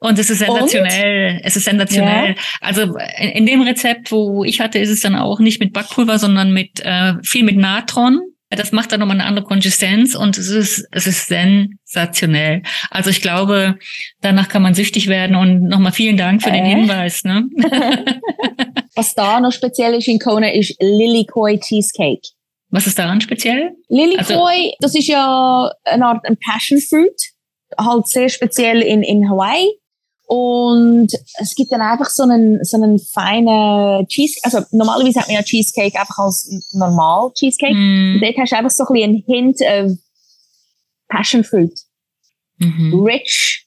[SPEAKER 4] Und es ist sensationell. Und? Es ist sensationell. Ja. Also in, in, dem Rezept, wo ich hatte, ist es dann auch nicht mit Backpulver, sondern mit äh, viel mit Natron. Das macht dann nochmal eine andere Konsistenz und es ist, es ist sensationell. Also ich glaube, danach kann man süchtig werden und nochmal vielen Dank für äh. den Hinweis. Ne?
[SPEAKER 1] Was da noch speziell ist in Kona ist Lily Koi Cheesecake.
[SPEAKER 4] Was ist daran speziell?
[SPEAKER 1] Lilikoi, also, das ist ja eine Art ein Passion Fruit, halt sehr speziell in, in Hawaii. Und es gibt dann einfach so einen, so einen feinen Cheesecake. Also normalerweise hat man ja Cheesecake einfach als normal Cheesecake. Mm. Und dort hast du einfach so ein bisschen einen Hint of Passion Fruit. Mhm. Rich,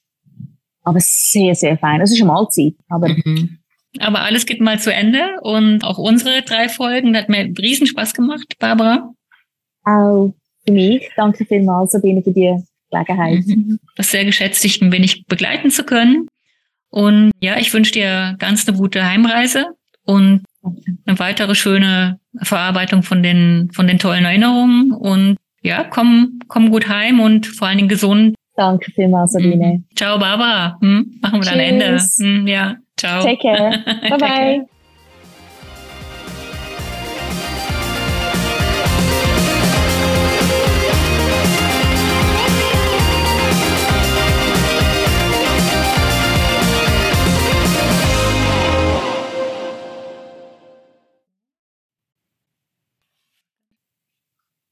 [SPEAKER 1] aber sehr, sehr fein. Das ist eine Mahlzeit. Aber mhm.
[SPEAKER 4] Aber alles geht mal zu Ende und auch unsere drei Folgen, das hat mir riesen Spaß gemacht, Barbara.
[SPEAKER 1] Auch für mich. Danke vielmals, Sabine, für die Gelegenheit. Mhm.
[SPEAKER 4] Das sehr geschätzt, dich ein wenig begleiten zu können. Und ja, ich wünsche dir ganz eine gute Heimreise und eine weitere schöne Verarbeitung von den, von den tollen Erinnerungen. Und ja, komm, komm gut heim und vor allen Dingen gesund.
[SPEAKER 1] Danke vielmals, Sabine.
[SPEAKER 4] Mhm. Ciao, Barbara. Hm? Machen wir dann Ende.
[SPEAKER 1] Tschüss.
[SPEAKER 4] Hm, ja, ciao.
[SPEAKER 1] Take care. Bye bye.